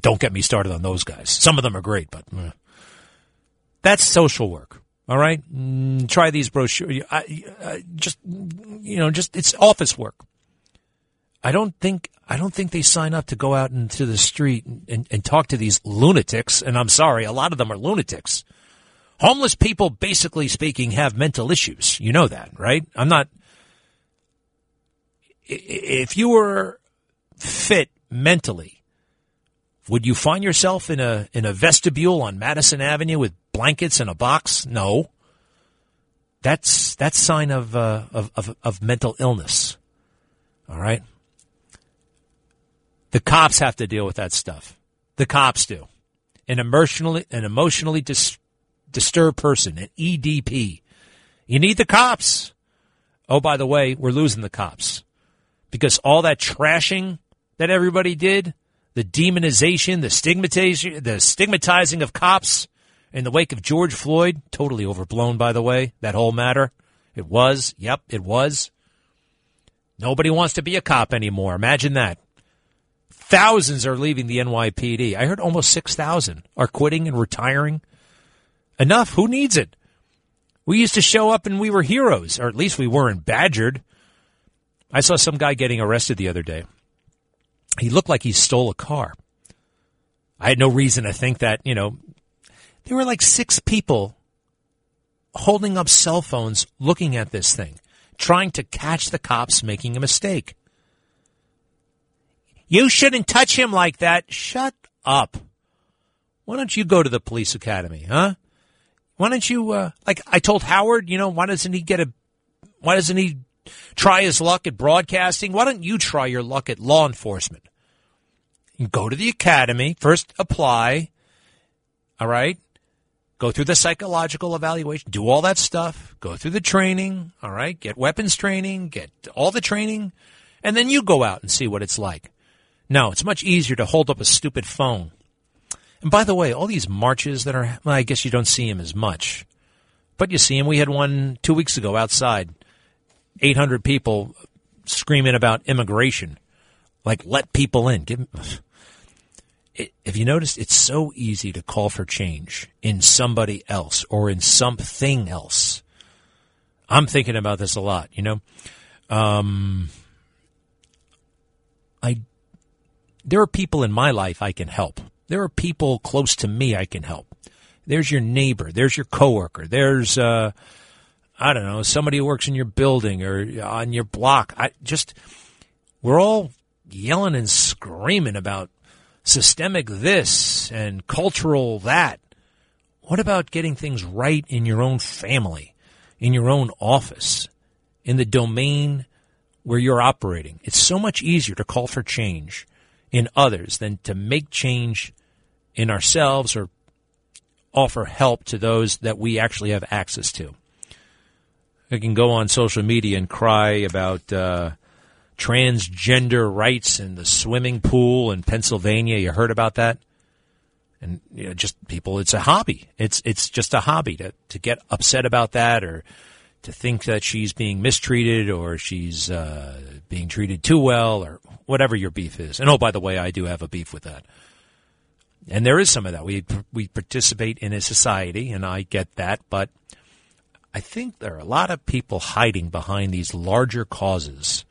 Don't get me started on those guys. Some of them are great, but uh, that's social work. All right, mm, try these brochures. I, I, just you know, just it's office work. I don't think I don't think they sign up to go out into the street and, and talk to these lunatics. And I'm sorry, a lot of them are lunatics. Homeless people, basically speaking, have mental issues. You know that, right? I'm not. If you were fit mentally, would you find yourself in a in a vestibule on Madison Avenue with blankets and a box? No. That's that's sign of uh, of, of of mental illness. All right. The cops have to deal with that stuff. The cops do. An emotionally, an emotionally dis- disturbed person, an EDP. You need the cops. Oh, by the way, we're losing the cops because all that trashing that everybody did, the demonization, the stigmatization, the stigmatizing of cops in the wake of George Floyd, totally overblown, by the way, that whole matter. It was. Yep, it was. Nobody wants to be a cop anymore. Imagine that. Thousands are leaving the NYPD. I heard almost 6,000 are quitting and retiring. Enough. Who needs it? We used to show up and we were heroes, or at least we weren't badgered. I saw some guy getting arrested the other day. He looked like he stole a car. I had no reason to think that, you know, there were like six people holding up cell phones looking at this thing, trying to catch the cops making a mistake. You shouldn't touch him like that. Shut up. Why don't you go to the police academy, huh? Why don't you, uh, like I told Howard, you know, why doesn't he get a, why doesn't he try his luck at broadcasting? Why don't you try your luck at law enforcement? Go to the academy, first apply, all right? Go through the psychological evaluation, do all that stuff, go through the training, all right? Get weapons training, get all the training, and then you go out and see what it's like. No, it's much easier to hold up a stupid phone. And by the way, all these marches that are, well, I guess you don't see them as much, but you see them. We had one two weeks ago outside, 800 people screaming about immigration, like let people in. Give, it, if you noticed, it's so easy to call for change in somebody else or in something else. I'm thinking about this a lot, you know. Um, I there are people in my life I can help. There are people close to me I can help. There's your neighbor. There's your coworker. There's uh, I don't know, somebody who works in your building or on your block. I just, we're all yelling and screaming about systemic this and cultural that. What about getting things right in your own family, in your own office, in the domain where you're operating? It's so much easier to call for change in others than to make change in ourselves or offer help to those that we actually have access to. I can go on social media and cry about uh, transgender rights in the swimming pool in Pennsylvania. You heard about that? And you know, just people, it's a hobby. It's it's just a hobby to to get upset about that or to think that she's being mistreated or she's uh, being treated too well or whatever your beef is. And oh, by the way, I do have a beef with that. And there is some of that. We we participate in a society, and I get that, but I think there are a lot of people hiding behind these larger causes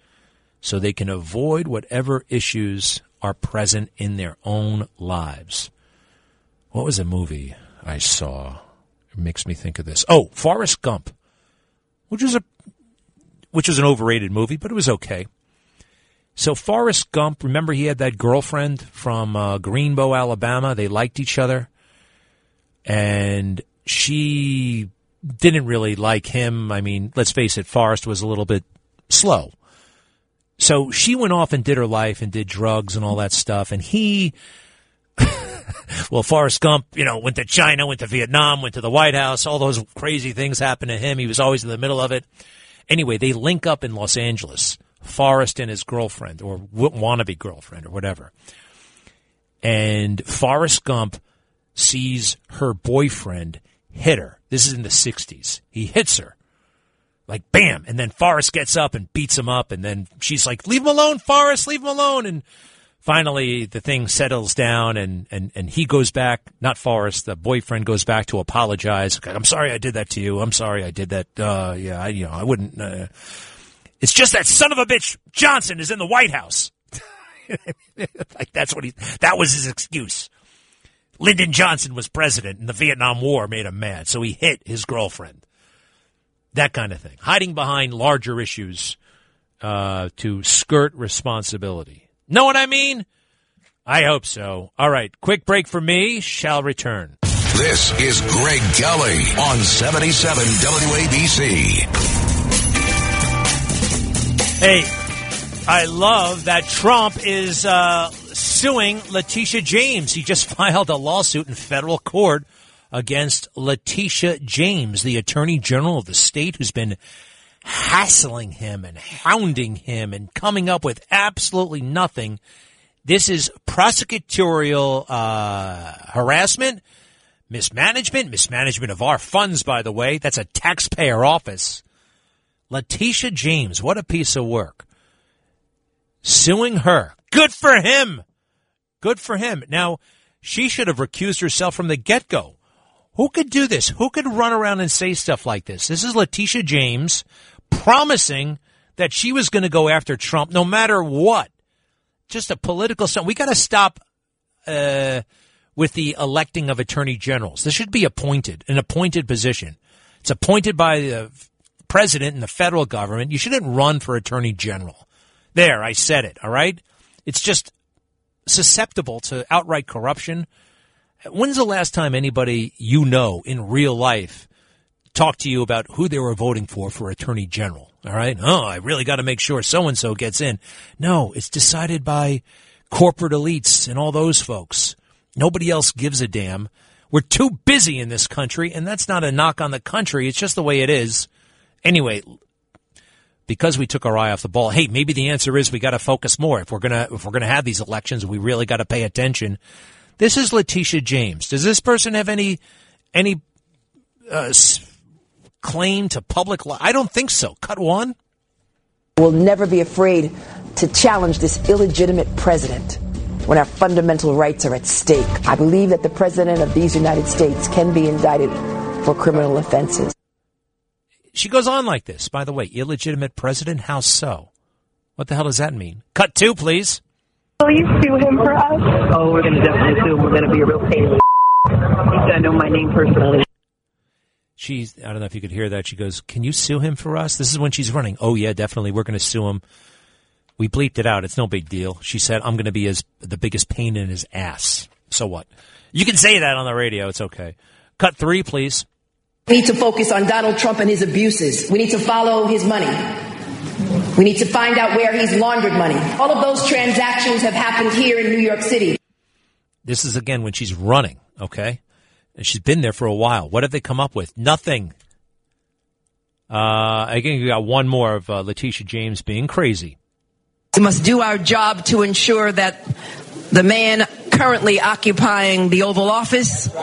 so they can avoid whatever issues are present in their own lives. What was a movie I saw? It makes me think of this. Oh, Forrest Gump, which was a which was an overrated movie, but it was okay. So Forrest Gump, remember he had that girlfriend from uh, Greenbow, Alabama. They liked each other, and she didn't really like him. I mean, let's face it, Forrest was a little bit slow. So she went off and did her life and did drugs and all that stuff, and he. well, Forrest Gump, you know, went to China, went to Vietnam, went to the White House. All those crazy things happened to him. He was always in the middle of it. Anyway, they link up in Los Angeles Forrest and his girlfriend or wannabe girlfriend or whatever. And Forrest Gump sees her boyfriend hit her. This is in the 60s. He hits her. Like, bam. And then Forrest gets up and beats him up. And then she's like, leave him alone, Forrest, leave him alone. And finally, the thing settles down and, and, and he goes back, not Forrest, the boyfriend goes back to apologize. I'm sorry I did that to you. I'm sorry I did that. Uh, yeah, I, you know, I wouldn't, uh, it's just that son of a bitch Johnson is in the White House. like that's what he, that was his excuse. Lyndon Johnson was president and the Vietnam War made him mad. So he hit his girlfriend. That kind of thing. Hiding behind larger issues, uh, to skirt responsibility. Know what I mean? I hope so. All right. Quick break for me. Shall return. This is Greg Kelly on 77 WABC. Hey, I love that Trump is uh, suing Letitia James. He just filed a lawsuit in federal court against Letitia James, the Attorney General of the state, who's been hassling him and hounding him and coming up with absolutely nothing. This is prosecutorial uh, harassment, mismanagement, mismanagement of our funds, by the way. That's a taxpayer office. Letitia James, what a piece of work. Suing her. Good for him. Good for him. Now, she should have recused herself from the get go. Who could do this? Who could run around and say stuff like this? This is Letitia James promising that she was going to go after Trump no matter what. Just a political stunt. We got to stop uh, with the electing of attorney generals. This should be appointed, an appointed position. It's appointed by the president in the federal government. You shouldn't run for attorney general. There, I said it, all right? It's just susceptible to outright corruption. When's the last time anybody you know in real life talked to you about who they were voting for for attorney general? All right. Oh, I really got to make sure so and so gets in. No, it's decided by corporate elites and all those folks. Nobody else gives a damn. We're too busy in this country, and that's not a knock on the country. It's just the way it is. Anyway, because we took our eye off the ball, hey, maybe the answer is we got to focus more. If we're gonna if we're gonna have these elections, we really got to pay attention. This is Letitia James. Does this person have any any uh, claim to public life? I don't think so. Cut one. We'll never be afraid to challenge this illegitimate president when our fundamental rights are at stake. I believe that the president of these United States can be indicted for criminal offenses. She goes on like this. By the way, illegitimate president? How so? What the hell does that mean? Cut two, please. Will you sue him for us? Oh, we're going to definitely sue him. We're going to be a real pain. He's going to know my name personally. She's, I don't know if you could hear that. She goes, Can you sue him for us? This is when she's running. Oh, yeah, definitely. We're going to sue him. We bleeped it out. It's no big deal. She said, I'm going to be his, the biggest pain in his ass. So what? You can say that on the radio. It's okay. Cut three, please. We need to focus on Donald Trump and his abuses. We need to follow his money. We need to find out where he's laundered money. All of those transactions have happened here in New York City. This is again when she's running, okay? And she's been there for a while. What have they come up with? Nothing. Uh, I think you got one more of uh, Letitia James being crazy. We must do our job to ensure that the man currently occupying the Oval Office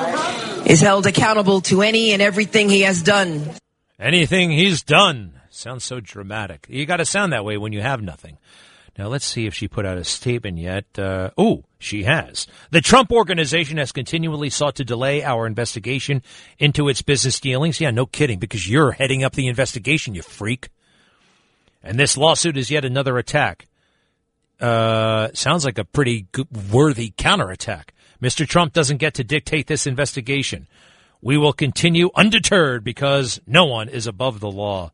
is held accountable to any and everything he has done. Anything he's done. Sounds so dramatic. You got to sound that way when you have nothing. Now let's see if she put out a statement yet. Uh, oh, she has. The Trump Organization has continually sought to delay our investigation into its business dealings. Yeah, no kidding, because you're heading up the investigation, you freak. And this lawsuit is yet another attack. Uh, sounds like a pretty good, worthy counterattack. Mr. Trump doesn't get to dictate this investigation. We will continue undeterred because no one is above the law.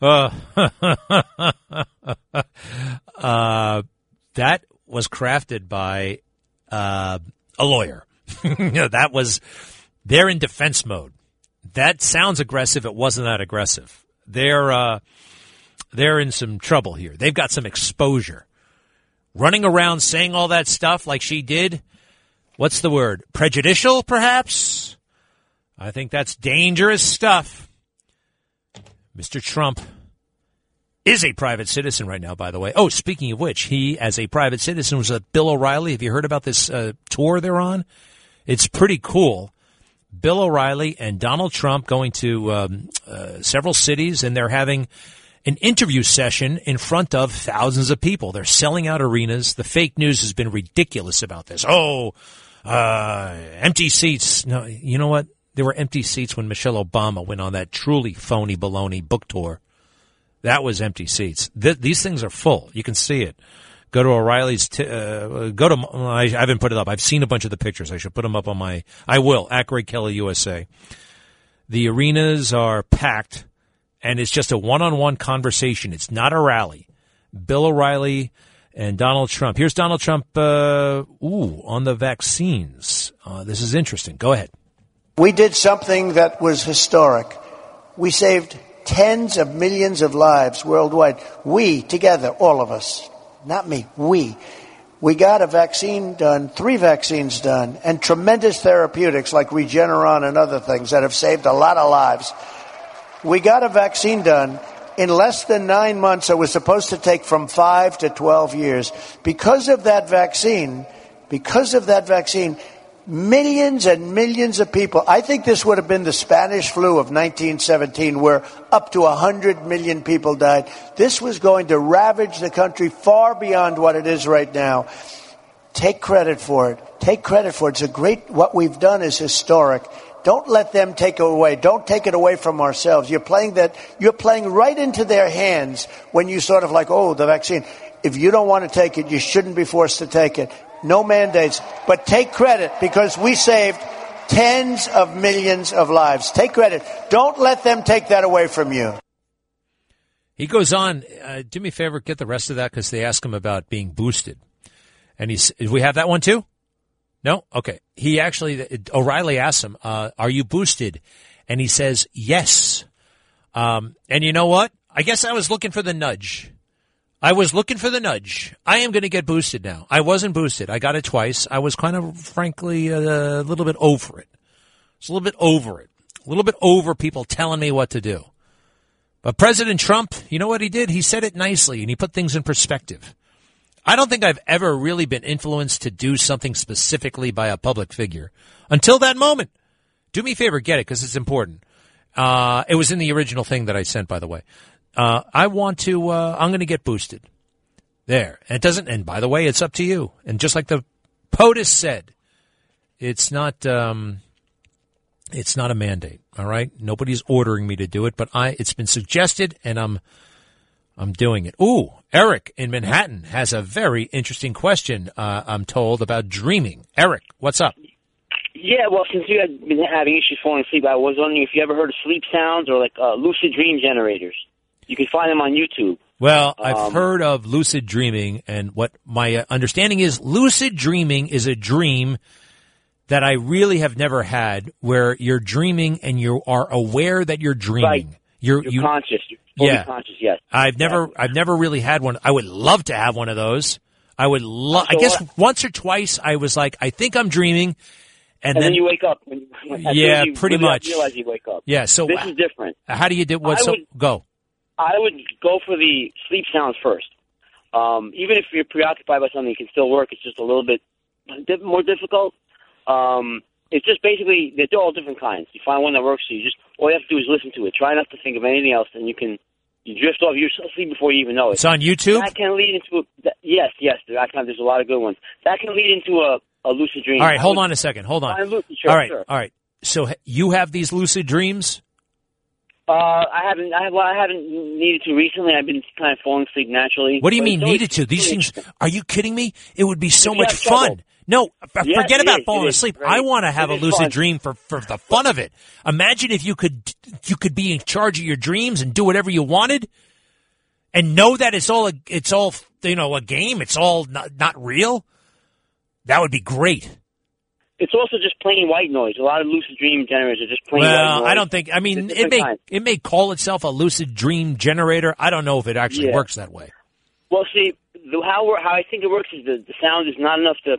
Uh, uh, that was crafted by uh, a lawyer. that was they're in defense mode. That sounds aggressive. It wasn't that aggressive. They're uh, they're in some trouble here. They've got some exposure. Running around saying all that stuff like she did. What's the word? Prejudicial, perhaps. I think that's dangerous stuff. Mr. Trump is a private citizen right now, by the way. Oh, speaking of which, he, as a private citizen, was at Bill O'Reilly. Have you heard about this uh, tour they're on? It's pretty cool. Bill O'Reilly and Donald Trump going to um, uh, several cities, and they're having an interview session in front of thousands of people. They're selling out arenas. The fake news has been ridiculous about this. Oh, uh, empty seats. No, you know what? There were empty seats when Michelle Obama went on that truly phony baloney book tour. That was empty seats. Th- these things are full. You can see it. Go to O'Reilly's. T- uh, go to. I, haven't put it up. I've seen a bunch of the pictures. I should put them up on my. I will. At Kelly USA. The arenas are packed, and it's just a one-on-one conversation. It's not a rally. Bill O'Reilly and Donald Trump. Here's Donald Trump. Uh, ooh, on the vaccines. Uh, this is interesting. Go ahead. We did something that was historic. We saved tens of millions of lives worldwide. We, together, all of us, not me, we. We got a vaccine done, three vaccines done, and tremendous therapeutics like Regeneron and other things that have saved a lot of lives. We got a vaccine done in less than nine months. It was supposed to take from five to 12 years. Because of that vaccine, because of that vaccine, millions and millions of people. I think this would have been the Spanish flu of 1917 where up to 100 million people died. This was going to ravage the country far beyond what it is right now. Take credit for it. Take credit for it. It's a great, what we've done is historic. Don't let them take it away. Don't take it away from ourselves. You're playing that, you're playing right into their hands when you sort of like, oh, the vaccine. If you don't want to take it, you shouldn't be forced to take it no mandates, but take credit because we saved tens of millions of lives. Take credit. Don't let them take that away from you. He goes on, uh, do me a favor, get the rest of that because they ask him about being boosted. And he's, we have that one too? No? Okay. He actually, O'Reilly asks him, uh, are you boosted? And he says, yes. Um, and you know what? I guess I was looking for the nudge. I was looking for the nudge. I am going to get boosted now. I wasn't boosted. I got it twice. I was kind of, frankly, a little bit over it. It's a little bit over it. A little bit over people telling me what to do. But President Trump, you know what he did? He said it nicely and he put things in perspective. I don't think I've ever really been influenced to do something specifically by a public figure until that moment. Do me a favor, get it because it's important. Uh, it was in the original thing that I sent, by the way. Uh, I want to. Uh, I'm going to get boosted. There. And it doesn't. And by the way, it's up to you. And just like the POTUS said, it's not. Um, it's not a mandate. All right. Nobody's ordering me to do it, but I. It's been suggested, and I'm. I'm doing it. Ooh, Eric in Manhattan has a very interesting question. Uh, I'm told about dreaming. Eric, what's up? Yeah, well, since you had been having issues falling asleep, I was wondering if you ever heard of sleep sounds or like uh, lucid dream generators. You can find them on YouTube. Well, I've Um, heard of lucid dreaming, and what my uh, understanding is, lucid dreaming is a dream that I really have never had, where you're dreaming and you are aware that you're dreaming. You're, You're you, conscious. You're Yeah. conscious, yes. I've never, I've never really had one. I would love to have one of those. I would love. I guess what- once or twice I was like, I think I'm dreaming, and, And, then, then you wake up. When, when, Yeah, you pretty really much. Realize you wake up. yeah. So this is different. how do you do? What? I So would- go. I would go for the sleep sounds first. Um, even if you're preoccupied by something, it can still work. It's just a little bit more difficult. Um, it's just basically they're all different kinds. You find one that works for you. Just all you have to do is listen to it. Try not to think of anything else, and you can you drift off. You're asleep before you even know it. It's on YouTube? That can lead into a, that, yes, yes. Can, there's a lot of good ones. That can lead into a, a lucid dream. All right, hold on a second. Hold on. Lucid, sure, all right, sure. all right. So you have these lucid dreams? Uh, I haven't. I have. Well, I haven't needed to recently. I've been kind of falling asleep naturally. What do you mean needed to? These things? Are you kidding me? It would be so much fun. No, f- Yeah, forget about is, falling is, asleep. right? I want to have It a lucid fun. dream for for the fun of it. Imagine if you could you could be in charge of your dreams and do whatever you wanted, and know that it's all a, it's all you know a game. It's all not, not real. That would be great. It's also just plain white noise. A lot of lucid dream generators are just plain white Well, noise. I don't think. I mean, it may kinds. it may call itself a lucid dream generator. I don't know if it actually Yeah. works that way. Well, see, the, how how I think it works is the, the sound is not enough to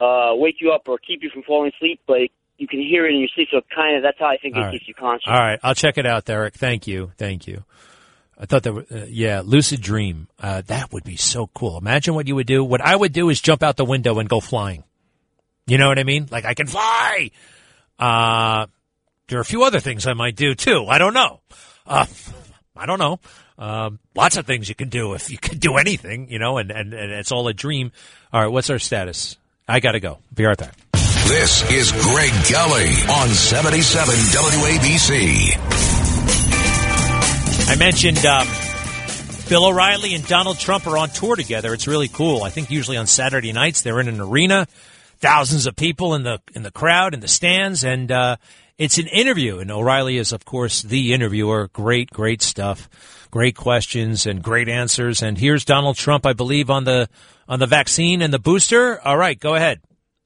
uh, wake you up or keep you from falling asleep, but you can hear it in your sleep. So kind of that's how I think it All right. keeps you conscious. All right, I'll check it out, Derek. Thank you, thank you. I thought that, uh, yeah, lucid dream. Uh, that would be so cool. Imagine what you would do. What I would do is jump out the window and go flying. You know what I mean? Like I can fly. Uh, there are a few other things I might do too. I don't know. Uh, I don't know. Um, lots of things you can do if you can do anything, you know, and, and, and it's all a dream. All right, what's our status? I gotta go. Be right back. This is Greg Kelly on 77 WABC. I mentioned um, Bill O'Reilly and Donald Trump are on tour together. It's really cool. I think usually on Saturday nights they're in an arena, thousands of people in the in the crowd in the stands, and uh, it's an interview. And O'Reilly is, of course, the interviewer. Great, great stuff, great questions and great answers. And here's Donald Trump, I believe, on the on the vaccine and the booster. All right, go ahead.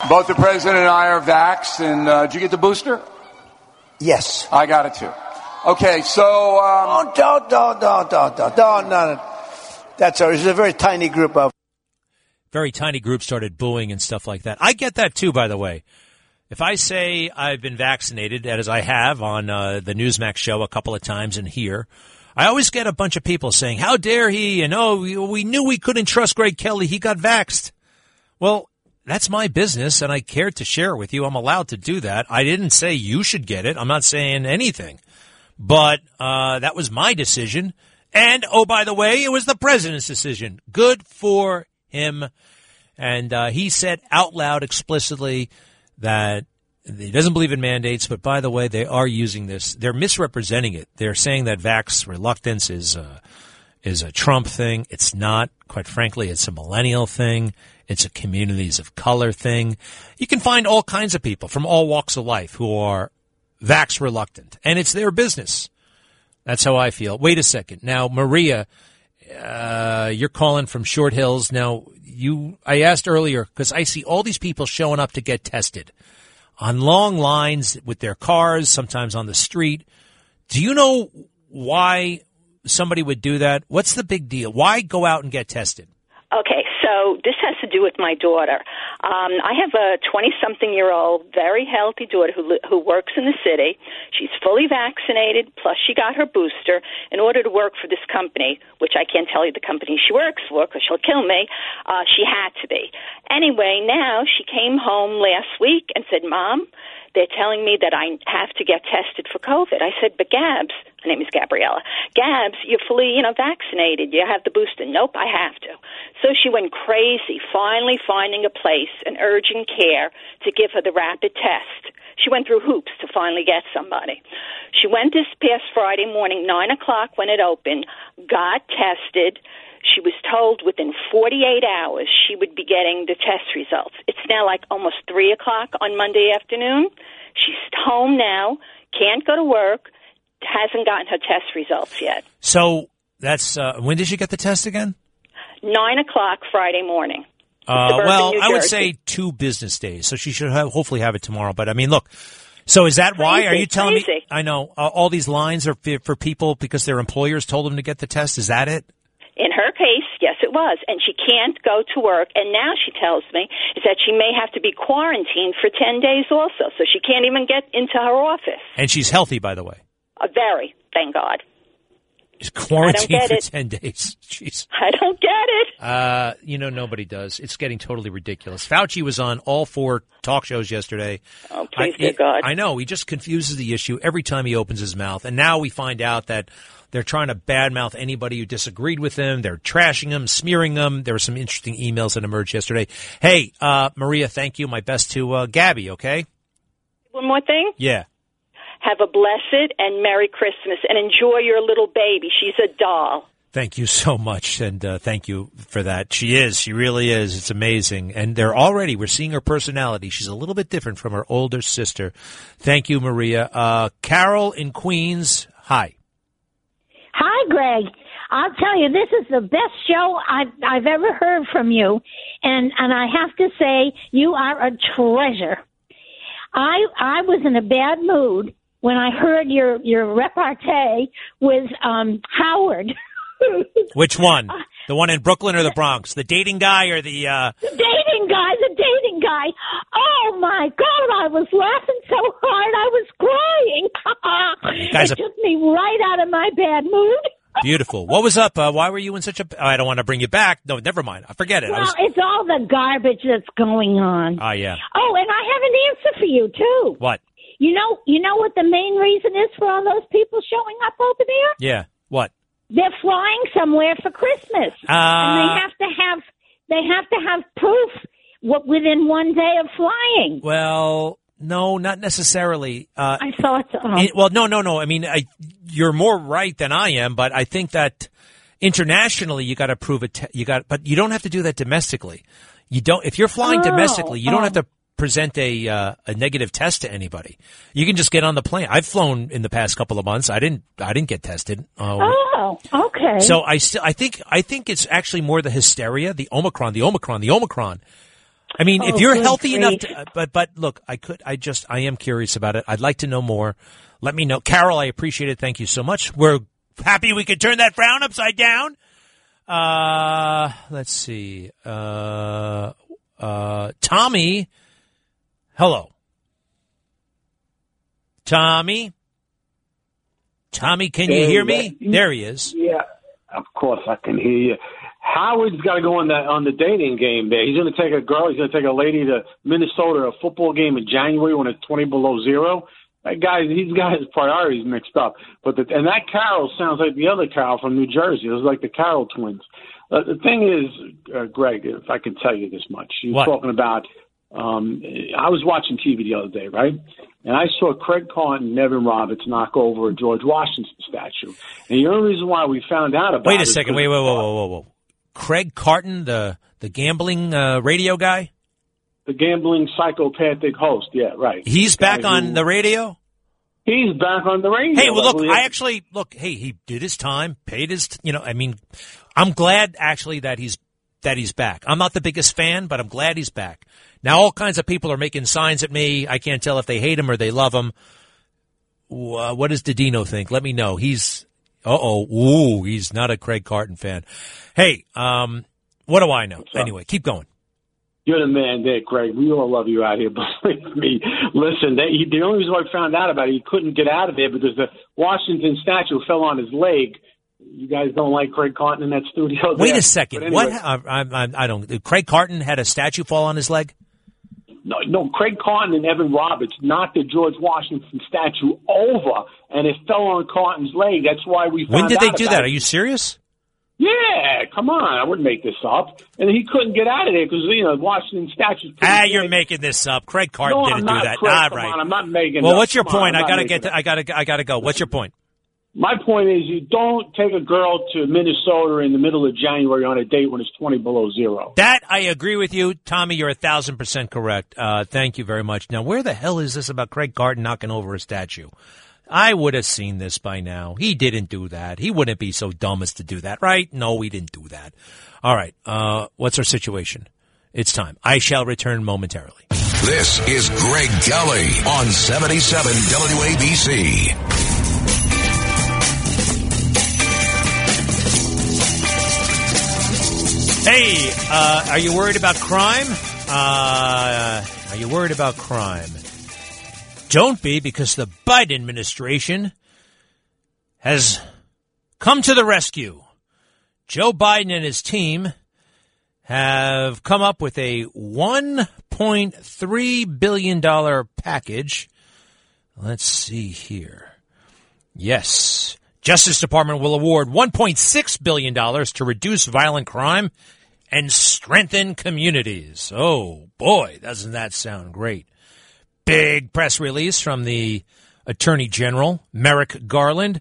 Both the president and I are vaxxed, and uh, did you get the booster? Yes. I got it too. Okay, so um, Oh, don't, don't, don't, don't, don't, don't, no. That's all. It's a very tiny group of. very tiny group started booing and stuff like that. I get that too, by the way. If I say I've been vaccinated, as I have on uh, the Newsmax show a couple of times and here, I always get a bunch of people saying, "How dare he?" and "Oh, we, knew we couldn't trust Greg Kelly. He got vaxxed." Well, that's my business, and I cared to share it with you. I'm allowed to do that. I didn't say you should get it. I'm not saying anything, but uh, that was my decision. And oh, by the way, it was the president's decision. Good for him. And uh, he said out loud explicitly that he doesn't believe in mandates, but by the way, they are using this. They're misrepresenting it. They're saying that vax reluctance is a, is a Trump thing. It's not. Quite frankly, it's a millennial thing. It's a communities of color thing. You can find all kinds of people from all walks of life who are vax reluctant, and it's their business. That's how I feel. Wait a second. Now, Maria, uh, you're calling from Short Hills. Now, you, I asked earlier because I see all these people showing up to get tested on long lines with their cars, sometimes on the street. Do you know why somebody would do that? What's the big deal? Why go out and get tested? Okay, so this has to do with my daughter. Um, I have a 20 something year old, very healthy daughter who, who works in the city. She's fully vaccinated, plus she got her booster in order to work for this company, which I can't tell you the company she works for because she'll kill me. Uh, she had to be. Anyway, now she came home last week and said, Mom, they're telling me that I have to get tested for COVID. I said, but Gabs, name is Gabriella, Gabs, you're fully, you know, vaccinated. You have the booster. Nope, I have to. So she went crazy, finally finding a place, an urgent care, to give her the rapid test. She went through hoops to finally get somebody. She went this past Friday morning, 9 o'clock when it opened, got tested. She was told within 48 hours she would be getting the test results. It's now like almost 3 o'clock on Monday afternoon. She's home now, can't go to work, hasn't gotten her test results yet. So that's uh, when did she get the test again? 9 o'clock Friday morning. Uh, well, I would say two business days. So she should have, hopefully have it tomorrow. But I mean, look. So is that why? Are you telling me? I know uh, all these lines are for, for people because their employers told them to get the test. Is that it? In her case, yes, it was. And she can't go to work. And now she tells me is that she may have to be quarantined for 10 days also. So she can't even get into her office. And she's healthy, by the way. Uh, very, thank God. She's quarantined get for it. ten days. Jeez. I don't get it. Uh, you know, nobody does. It's getting totally ridiculous. Fauci was on all four talk shows yesterday. Oh, please, I, dear God. I know. He just confuses the issue every time he opens his mouth. And now we find out that they're trying to badmouth anybody who disagreed with him. They're trashing him, smearing him. There were some interesting emails that emerged yesterday. Hey, uh, Maria, thank you. My best to uh, Gabby, okay? One more thing. Yeah. Have a blessed and Merry Christmas and enjoy your little baby. She's a doll. Thank you so much, and uh, thank you for that. She is, she really is. It's amazing, and they're already we're seeing her personality. She's a little bit different from her older sister. Thank you, Maria. Uh, Carol in Queens. Hi. Hi, Greg. I'll tell you, this is the best show I've I've ever heard from you, and and I have to say, you are a treasure. I I was in a bad mood when I heard your your repartee with um Howard. Which one? The one in Brooklyn or the Bronx? The dating guy or the? Uh, The dating guy, the dating guy. Oh my God, I was laughing so hard I was crying. guys it are- took me right out of my bad mood. beautiful. What was up? Uh, why were you in such a? I don't want to bring you back. No, never mind. I forget it. I Well, was. it's all the garbage that's going on. Ah, yeah. Oh, and I have an answer for you too. What? You know, you know what the main reason is for all those people showing up over there? Yeah. What? They're flying somewhere for Christmas, and Uh, they have to have they have to have proof what within one day of flying. Well, no, not necessarily. Uh, I thought so. It- well, no, no, no. I mean, I, you're more right than I am, but I think that internationally you got to prove it. You got, but you don't have to do that domestically. You don't. If you're flying Oh, domestically, you don't oh. have to present a uh, a negative test to anybody. You can just get on the plane. I've flown in the past couple of months. I didn't. I didn't get tested. Uh, Oh, okay. so I still, I think, I think it's actually more the hysteria, the Omicron, the Omicron, the Omicron. I mean, if Oh, you're good healthy enough, to, but but look, I could, I just, I am curious about it. I'd like to know more. Let me know, Carol. I appreciate it. Thank you so much. We're happy we could turn that frown upside down. Uh, let's see. Uh, uh, Tommy. Hello, Tommy. Tommy, can you hear me? There he is. Yeah, of course I can hear you. Howard's got to go on the on the dating game. There, he's going to take a girl. He's going to take a lady to Minnesota a football game in January when it's twenty below zero. That guy, he's got his priorities mixed up. But the, and that Carol sounds like the other Carol from New Jersey. It was like the Carol twins. Uh, the thing is, uh, Greg, if I can tell you this much, you're What? talking about. Um, I was watching TV the other day, right? And I saw Craig Carton and Evan Roberts knock over a George Washington statue. And the only reason why we found out about Wait it a second. Wait, wait, whoa, whoa, whoa, whoa. Craig Carton, the the gambling uh, radio guy. the gambling psychopathic host. Yeah, right. He's The back on who- the radio. He's back on the radio. Hey, well, look, I actually look. Hey, he did his time, paid his. You know, I mean, I'm glad actually that he's that he's back. I'm not the biggest fan, but I'm glad he's back. Now, all kinds of people are making signs at me. I can't tell if they hate him or they love him. Uh, what does Didino think? Let me know. He's uh oh, ooh, he's not a Craig Carton fan. Hey, um, what do I know? Anyway, keep going. You're the man there, Greg. We all love you out here. Believe me. Listen, they, he, the only reason why I found out about it, he couldn't get out of there because the Washington statue fell on his leg. You guys don't like Craig Carton in that studio. Wait there. a second. Anyway, What? I, I, I don't. Craig Carton had a statue fall on his leg. No, no, Craig Carton and Evan Roberts knocked the George Washington statue over, and it fell on Carton's leg. That's why we. When did they do that? it. Are you serious? Yeah, come on. I wouldn't make this up. And he couldn't get out of there because, you know, the Washington statue. Ah, big. you're making this up. Craig Carton No, didn't I'm do that. Craig, All right. on, I'm not making well, up. what's your Come point? I'm I gotta get. To, I gotta. I gotta go. What's your point? My point is, you don't take a girl to Minnesota in the middle of January on a date when it's 20 below zero. That I agree with you, Tommy. You're a thousand percent correct. Uh, thank you very much. Now, where the hell is this about Craig Carton knocking over a statue? I would have seen this by now. He didn't do that. He wouldn't be so dumb as to do that, right? No, he didn't do that. All right. Uh, what's our situation? It's time. I shall return momentarily. This is Greg Kelly on 77 WABC. Hey, uh, are you worried about crime? Uh, are you worried about crime? Don't be, because the Biden administration has come to the rescue. Joe Biden and his team have come up with a $1.3 billion package. Let's see here. Yes. Justice Department will award $1.6 billion to reduce violent crime and strengthen communities. Oh boy, doesn't that sound great? Big press release from the Attorney General, Merrick Garland.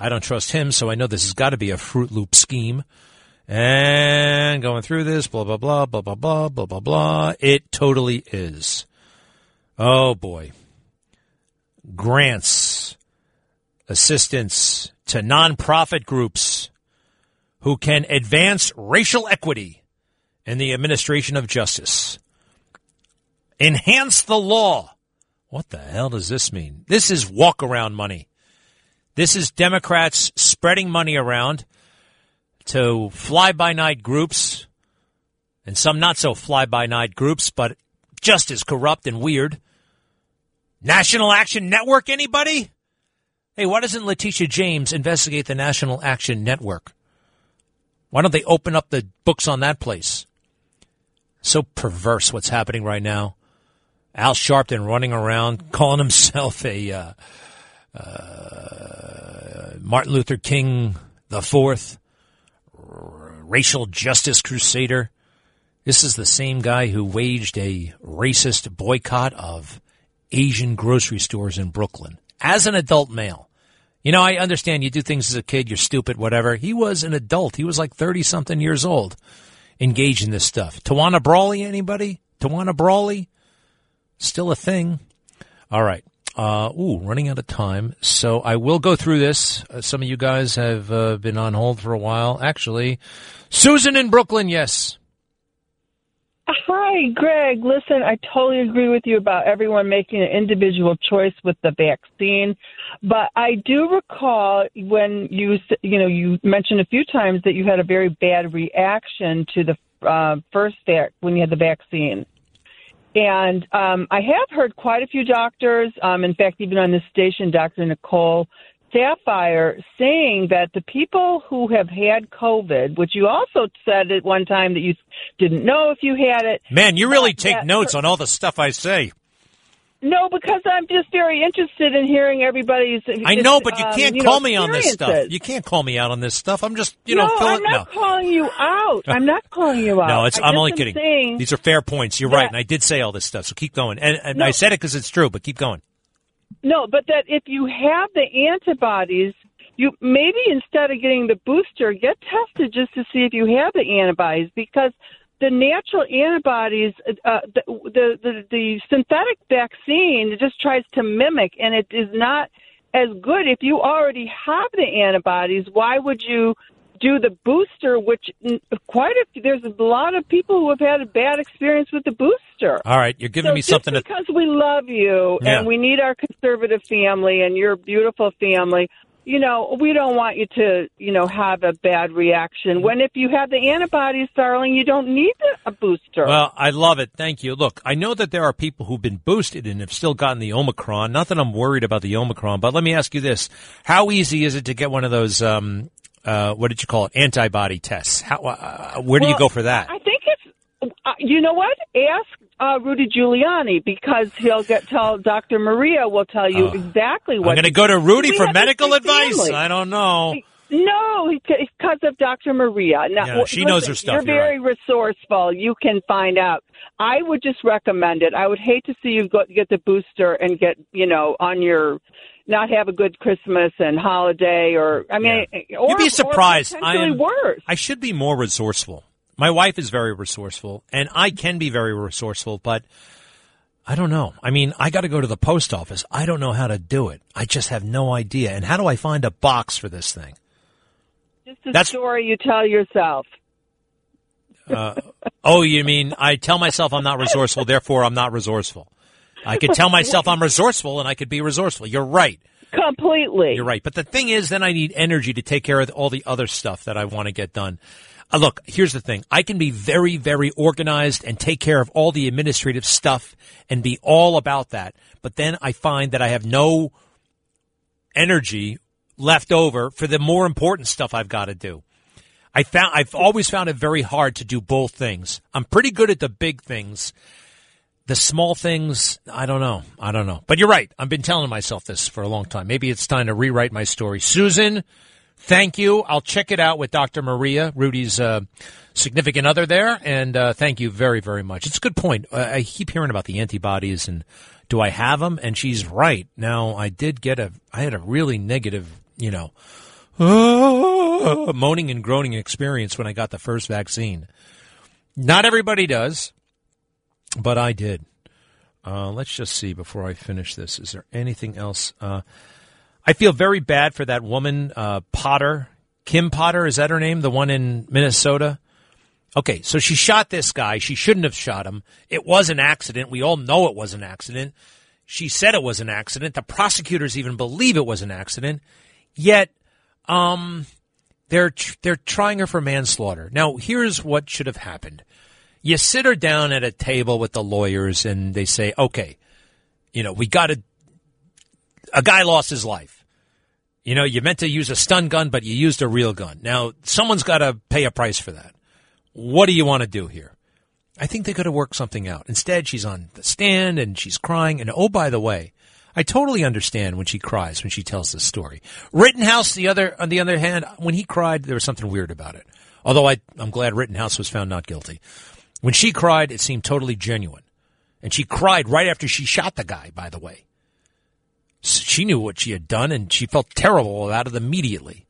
I don't trust him, so I know this has got to be a Fruit Loop scheme. And going through this, blah, blah, blah, blah, blah, blah, blah, blah, blah. It totally is. Oh boy. Grants, assistance to nonprofit groups who can advance racial equity in the administration of justice. Enhance the law. What the hell does this mean? This is walk around money. This is Democrats spreading money around to fly by night groups and some not so fly by night groups, but just as corrupt and weird. National Action Network, anybody? Hey, why doesn't Letitia James investigate the National Action Network? Why don't they open up the books on that place? So perverse what's happening right now. Al Sharpton running around calling himself a uh, uh, Martin Luther King the Fourth, racial justice crusader. This is the same guy who waged a racist boycott of Asian grocery stores in Brooklyn as an adult male. You know, I understand you do things as a kid, you're stupid, whatever. He was an adult. He was like 30 something years old engaged in this stuff. Tawana Brawley, anybody? Tawana Brawley? Still a thing. All right. Uh, ooh, running out of time. So I will go through this. Uh, some of you guys have uh, been on hold for a while. Actually, Susan in Brooklyn, yes. Hi, Greg. Listen, I totally agree with you about everyone making an individual choice with the vaccine, but I do recall when you you know you mentioned a few times that you had a very bad reaction to the uh, first vac when you had the vaccine. And um, I have heard quite a few doctors, um, in fact, even on this station, Dr. Nicole Saphier saying that the people who have had COVID, which you also said at one time that you didn't know if you had it. Man, you really take notes on all the stuff I say. No, because I'm just very interested in hearing everybody's. I know, but you um, can't you call know, me on this stuff. You can't call me out on this stuff. I'm just, you no, know, fill I'm it. not no. calling you out. I'm not calling you out. No, it's, I I'm only kidding. These are fair points. You're that- right, and I did say all this stuff. So keep going. And, and No. I said it because it's true, but keep going. No, but that if you have the antibodies, you maybe instead of getting the booster, get tested just to see if you have the antibodies because the natural antibodies, uh, the, the the the synthetic vaccine just tries to mimic, and it is not as good. If you already have the antibodies, why would you? Do the booster, which quite a there's a lot of people who have had a bad experience with the booster. All right, you're giving So me just something to. because we love you Yeah. and we need our conservative family and your beautiful family. You know, we don't want you to, you know, have a bad reaction. When if you have the antibodies, darling, you don't need a booster. Well, I love it. Thank you. Look, I know that there are people who've been boosted and have still gotten the Omicron. Not that I'm worried about the Omicron, but let me ask you this: How easy is it to get one of those? Um, uh, what did you call it? Antibody tests. How? Uh, where do you go for that? I think it's. Uh, you know what? Ask uh, Rudy Giuliani because he'll get tell Dr. Maria will tell you exactly what. I'm going to go to Rudy for medical advice. family. I don't know. No, because of Dr. Maria. Now, Yeah, she knows her stuff, You're you're very resourceful. You can find out. I would just recommend it. I would hate to see you go, get the booster and get, you know, on your not have a good Christmas and holiday, or I mean, or, You'd be surprised. I am. worse. I should be more resourceful. My wife is very resourceful, and I can be very resourceful, but I don't know. I mean, I got to go to the post office. I don't know how to do it. I just have no idea. And how do I find a box for this thing? Just a That's- story you tell yourself. Uh, oh, you mean I tell myself I'm not resourceful, therefore I'm not resourceful. I could tell myself I'm resourceful and I could be resourceful. You're right. Completely. You're right. But the thing is, then I need energy to take care of all the other stuff that I want to get done. Uh, look, here's the thing. I can be very, very organized and take care of all the administrative stuff and be all about that. But then I find that I have no energy left over for the more important stuff I've got to do. I found, I've always found it very hard to do both things. I'm pretty good at the big things. The small things, I don't know. I don't know. But you're right. I've been telling myself this for a long time. Maybe it's time to rewrite my story. Susan, thank you. I'll check it out with Dr. Maria, Rudy's uh, significant other there. And uh, thank you very, very much. It's a good point. Uh, I keep hearing about the antibodies and do I have them? And she's right. Now, I did get a, I had a really negative, you know, moaning and groaning experience when I got the first vaccine. Not everybody does, but I did. Uh, let's just see before I finish this. Is there anything else? Uh, I feel very bad for that woman, uh, Potter. Kim Potter, is that her name? The one in Minnesota? Okay, so she shot this guy. She shouldn't have shot him. It was an accident. We all know it was an accident. She said it was an accident. The prosecutors even believe it was an accident. Yet, um, they're tr- they're trying her for manslaughter. Now, here's what should have happened. You sit her down at a table with the lawyers and they say, "Okay, you know, we got to a guy lost his life. You know, you meant to use a stun gun, but you used a real gun. Now, someone's got to pay a price for that. What do you want to do here? I think they could have worked something out. Instead, she's on the stand and she's crying. And oh, by the way, I totally understand when she cries when she tells this story. Rittenhouse, the other, on the other hand, when he cried, there was something weird about it. Although I, I'm glad Rittenhouse was found not guilty. When she cried, it seemed totally genuine. And she cried right after she shot the guy, by the way. She knew what she had done and she felt terrible about it immediately.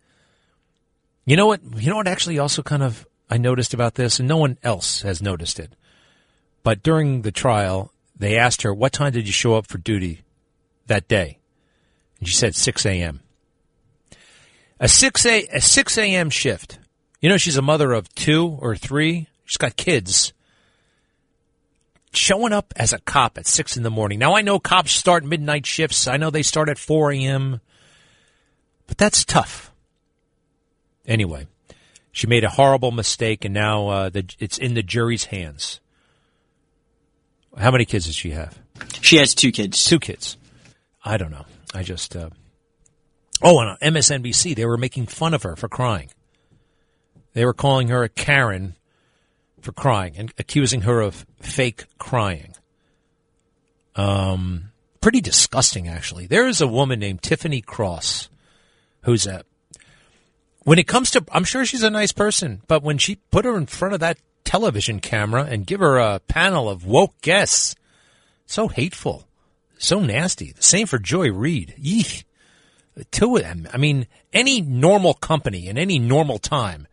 You know what? You know what actually also kind of I noticed about this, and no one else has noticed it. But during the trial, they asked her, What time did you show up for duty that day? And she said 6 a.m. A 6 a, a 6 a.m. shift. You know, she's a mother of two or three. She's got kids. Showing up as a cop at 6 in the morning. Now, I know cops start midnight shifts. I know they start at 4 a.m. But that's tough. Anyway, she made a horrible mistake, and now uh, the, it's in the jury's hands. How many kids does she have? She has two kids. Two kids. I don't know. I just. Uh... Oh, and on MSNBC, they were making fun of her for crying. They were calling her a Karen for crying and accusing her of fake crying. Um, pretty disgusting, actually. There is a woman named Tiffany Cross who's a when it comes to, I'm sure she's a nice person, but when she put her in front of that television camera and give her a panel of woke guests, so hateful, so nasty. The same for Joy Reid. The two of them. I mean, any normal company in any normal time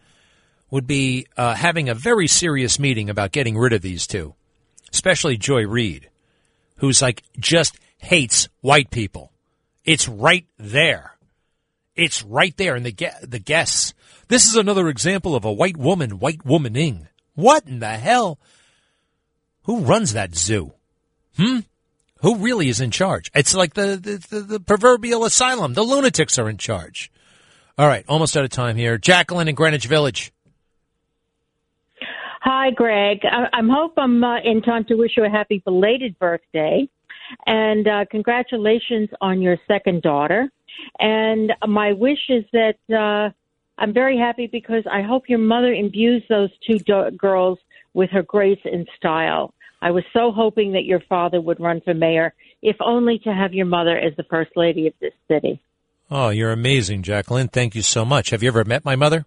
would be uh, having a very serious meeting about getting rid of these two, especially Joy Reid, who's like just hates white people. It's right there. It's right there in the ge- the guests. This is another example of a white woman white womaning. What in the hell? Who runs that zoo? Hmm? Who really is in charge? It's like the, the, the, the proverbial asylum. The lunatics are in charge. All right, almost out of time here. Jacqueline in Greenwich Village. Hi, Greg. I, I'm hope I'm uh, in time to wish you a happy belated birthday, and uh, congratulations on your second daughter. And my wish is that uh, I'm very happy because I hope your mother imbues those two do- girls with her grace and style. I was so hoping that your father would run for mayor, if only to have your mother as the first lady of this city. Oh, you're amazing, Jacqueline. Thank you so much. Have you ever met my mother?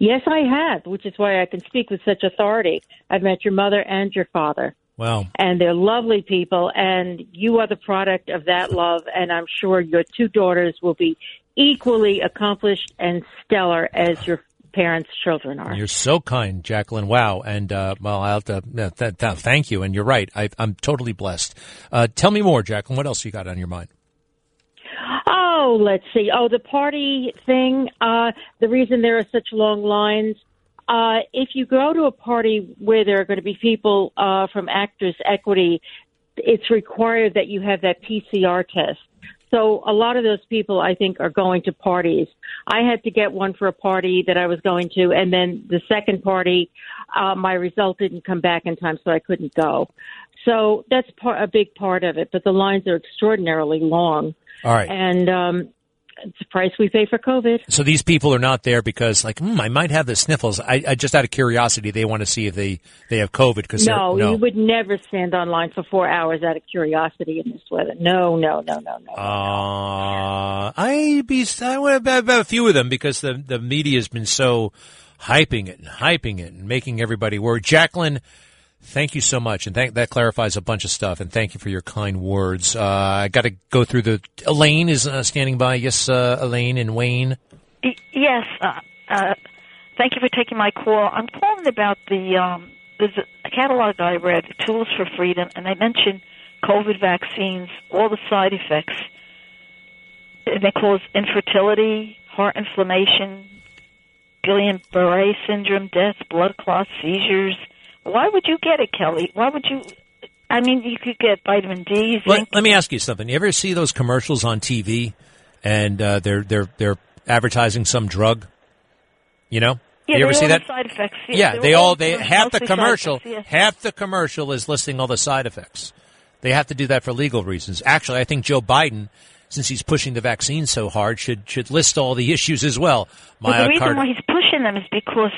Yes, I have, which is why I can speak with such authority. I've met your mother and your father. Wow. And they're lovely people, and you are the product of that love. And I'm sure your two daughters will be equally accomplished and stellar as your parents' children are. You're so kind, Jacqueline. Wow. And, uh, well, I'll have to, uh, th- th- thank you. And you're right. I, I'm totally blessed. Uh, tell me more, Jacqueline. What else you got on your mind? Oh, let's see. Oh, the party thing. Uh, the reason there are such long lines. Uh, if you go to a party where there are going to be people uh, from Actors Equity, it's required that you have that PCR test. So a lot of those people, I think, are going to parties. I had to get one for a party that I was going to, and then the second party, uh, my result didn't come back in time, so I couldn't go. So that's part, a big part of it. But the lines are extraordinarily long. All right. And um, it's the price we pay for COVID. So these people are not there because, like, hmm, I might have the sniffles. I, I just out of curiosity, they want to see if they they have COVID because No, no. you would never stand online for four hours out of curiosity in this weather. No, no, no, no, no. Uh, I be I would have a few of them because the the media has been so hyping it and hyping it and making everybody worried. Jacqueline, thank you so much, and thank, that clarifies a bunch of stuff. And thank you for your kind words. Uh, I got to go through the. Elaine is uh, standing by. Yes, uh, Elaine and Wayne. Yes. Uh, uh, thank you for taking my call. I'm calling about the um, there's a catalog I read, Tools for Freedom, and they mention COVID vaccines, all the side effects. They cause infertility, heart inflammation, Guillain-Barré syndrome, death, blood clots, seizures. Why would you get it, Kelly? Why would you? I mean, you could get vitamin D. Let, let me ask you something. You ever see those commercials on TV, and uh, they're they're they're advertising some drug? You know, Yeah, you ever they see all that? side effects. Yeah, Yeah, they're all they half the commercial effects, yes. half the commercial is listing all the side effects. They have to do that for legal reasons. Actually, I think Joe Biden, since he's pushing the vaccine so hard, should should list all the issues as well. Well, the reason why he's pushing them is because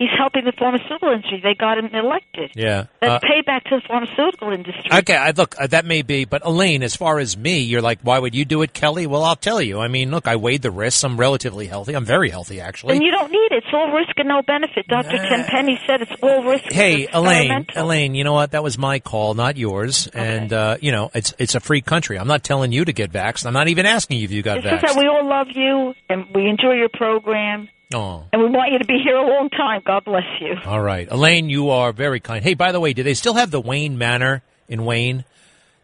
he's helping the pharmaceutical industry. They got him elected. yeah. That's Uh, payback to the pharmaceutical industry. Okay, I, look, uh, that may be, but Elaine, as far as me, you're like, why would you do it, Kelly? Well, I'll tell you. I mean, look, I weighed the risks. I'm relatively healthy. I'm very healthy, actually. And you don't need it. It's all risk and no benefit. Dr. Tenpenny said it's all risk. Hey, Elaine. Elaine, you know what? That was my call, not yours. And uh, you know, it's it's a free country. I'm not telling you to get vaxxed. I'm not even asking you if you got It's just that we all love you and we enjoy your program Oh, and we want you to be here a long time. God bless you. all right, Elaine, you are very kind. Hey, by the way, do they still have the Wayne Manor in Wayne?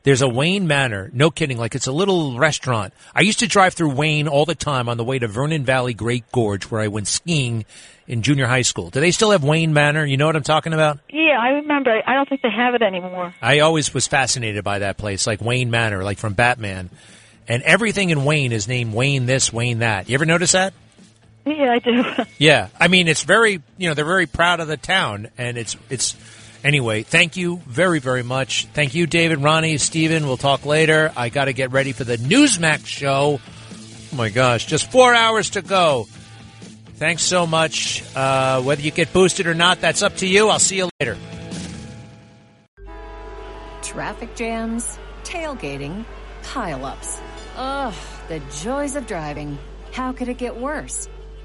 There's a Wayne Manor. No kidding. Like it's a little restaurant. I used to drive through Wayne all the time on the way to Vernon Valley Great Gorge, where I went skiing in junior high school. Do they still have Wayne Manor? You know what I'm talking about? Yeah, I remember. I don't think they have it anymore. I always was fascinated by that place, like Wayne Manor, like from Batman. And everything in Wayne is named Wayne this, Wayne that. You ever notice that? Yeah, I do. Yeah. I mean, it's very, you know, they're very proud of the town and it's, it's, anyway, thank you very, very much. Thank you, David, Ronnie, Steven. We'll talk later. I got to get ready for the Newsmax show. Oh my gosh, just four hours to go. Thanks so much. Uh, whether you get boosted or not, that's up to you. I'll see you later. Traffic jams, tailgating, pileups. Ugh, the joys of driving. How could it get worse?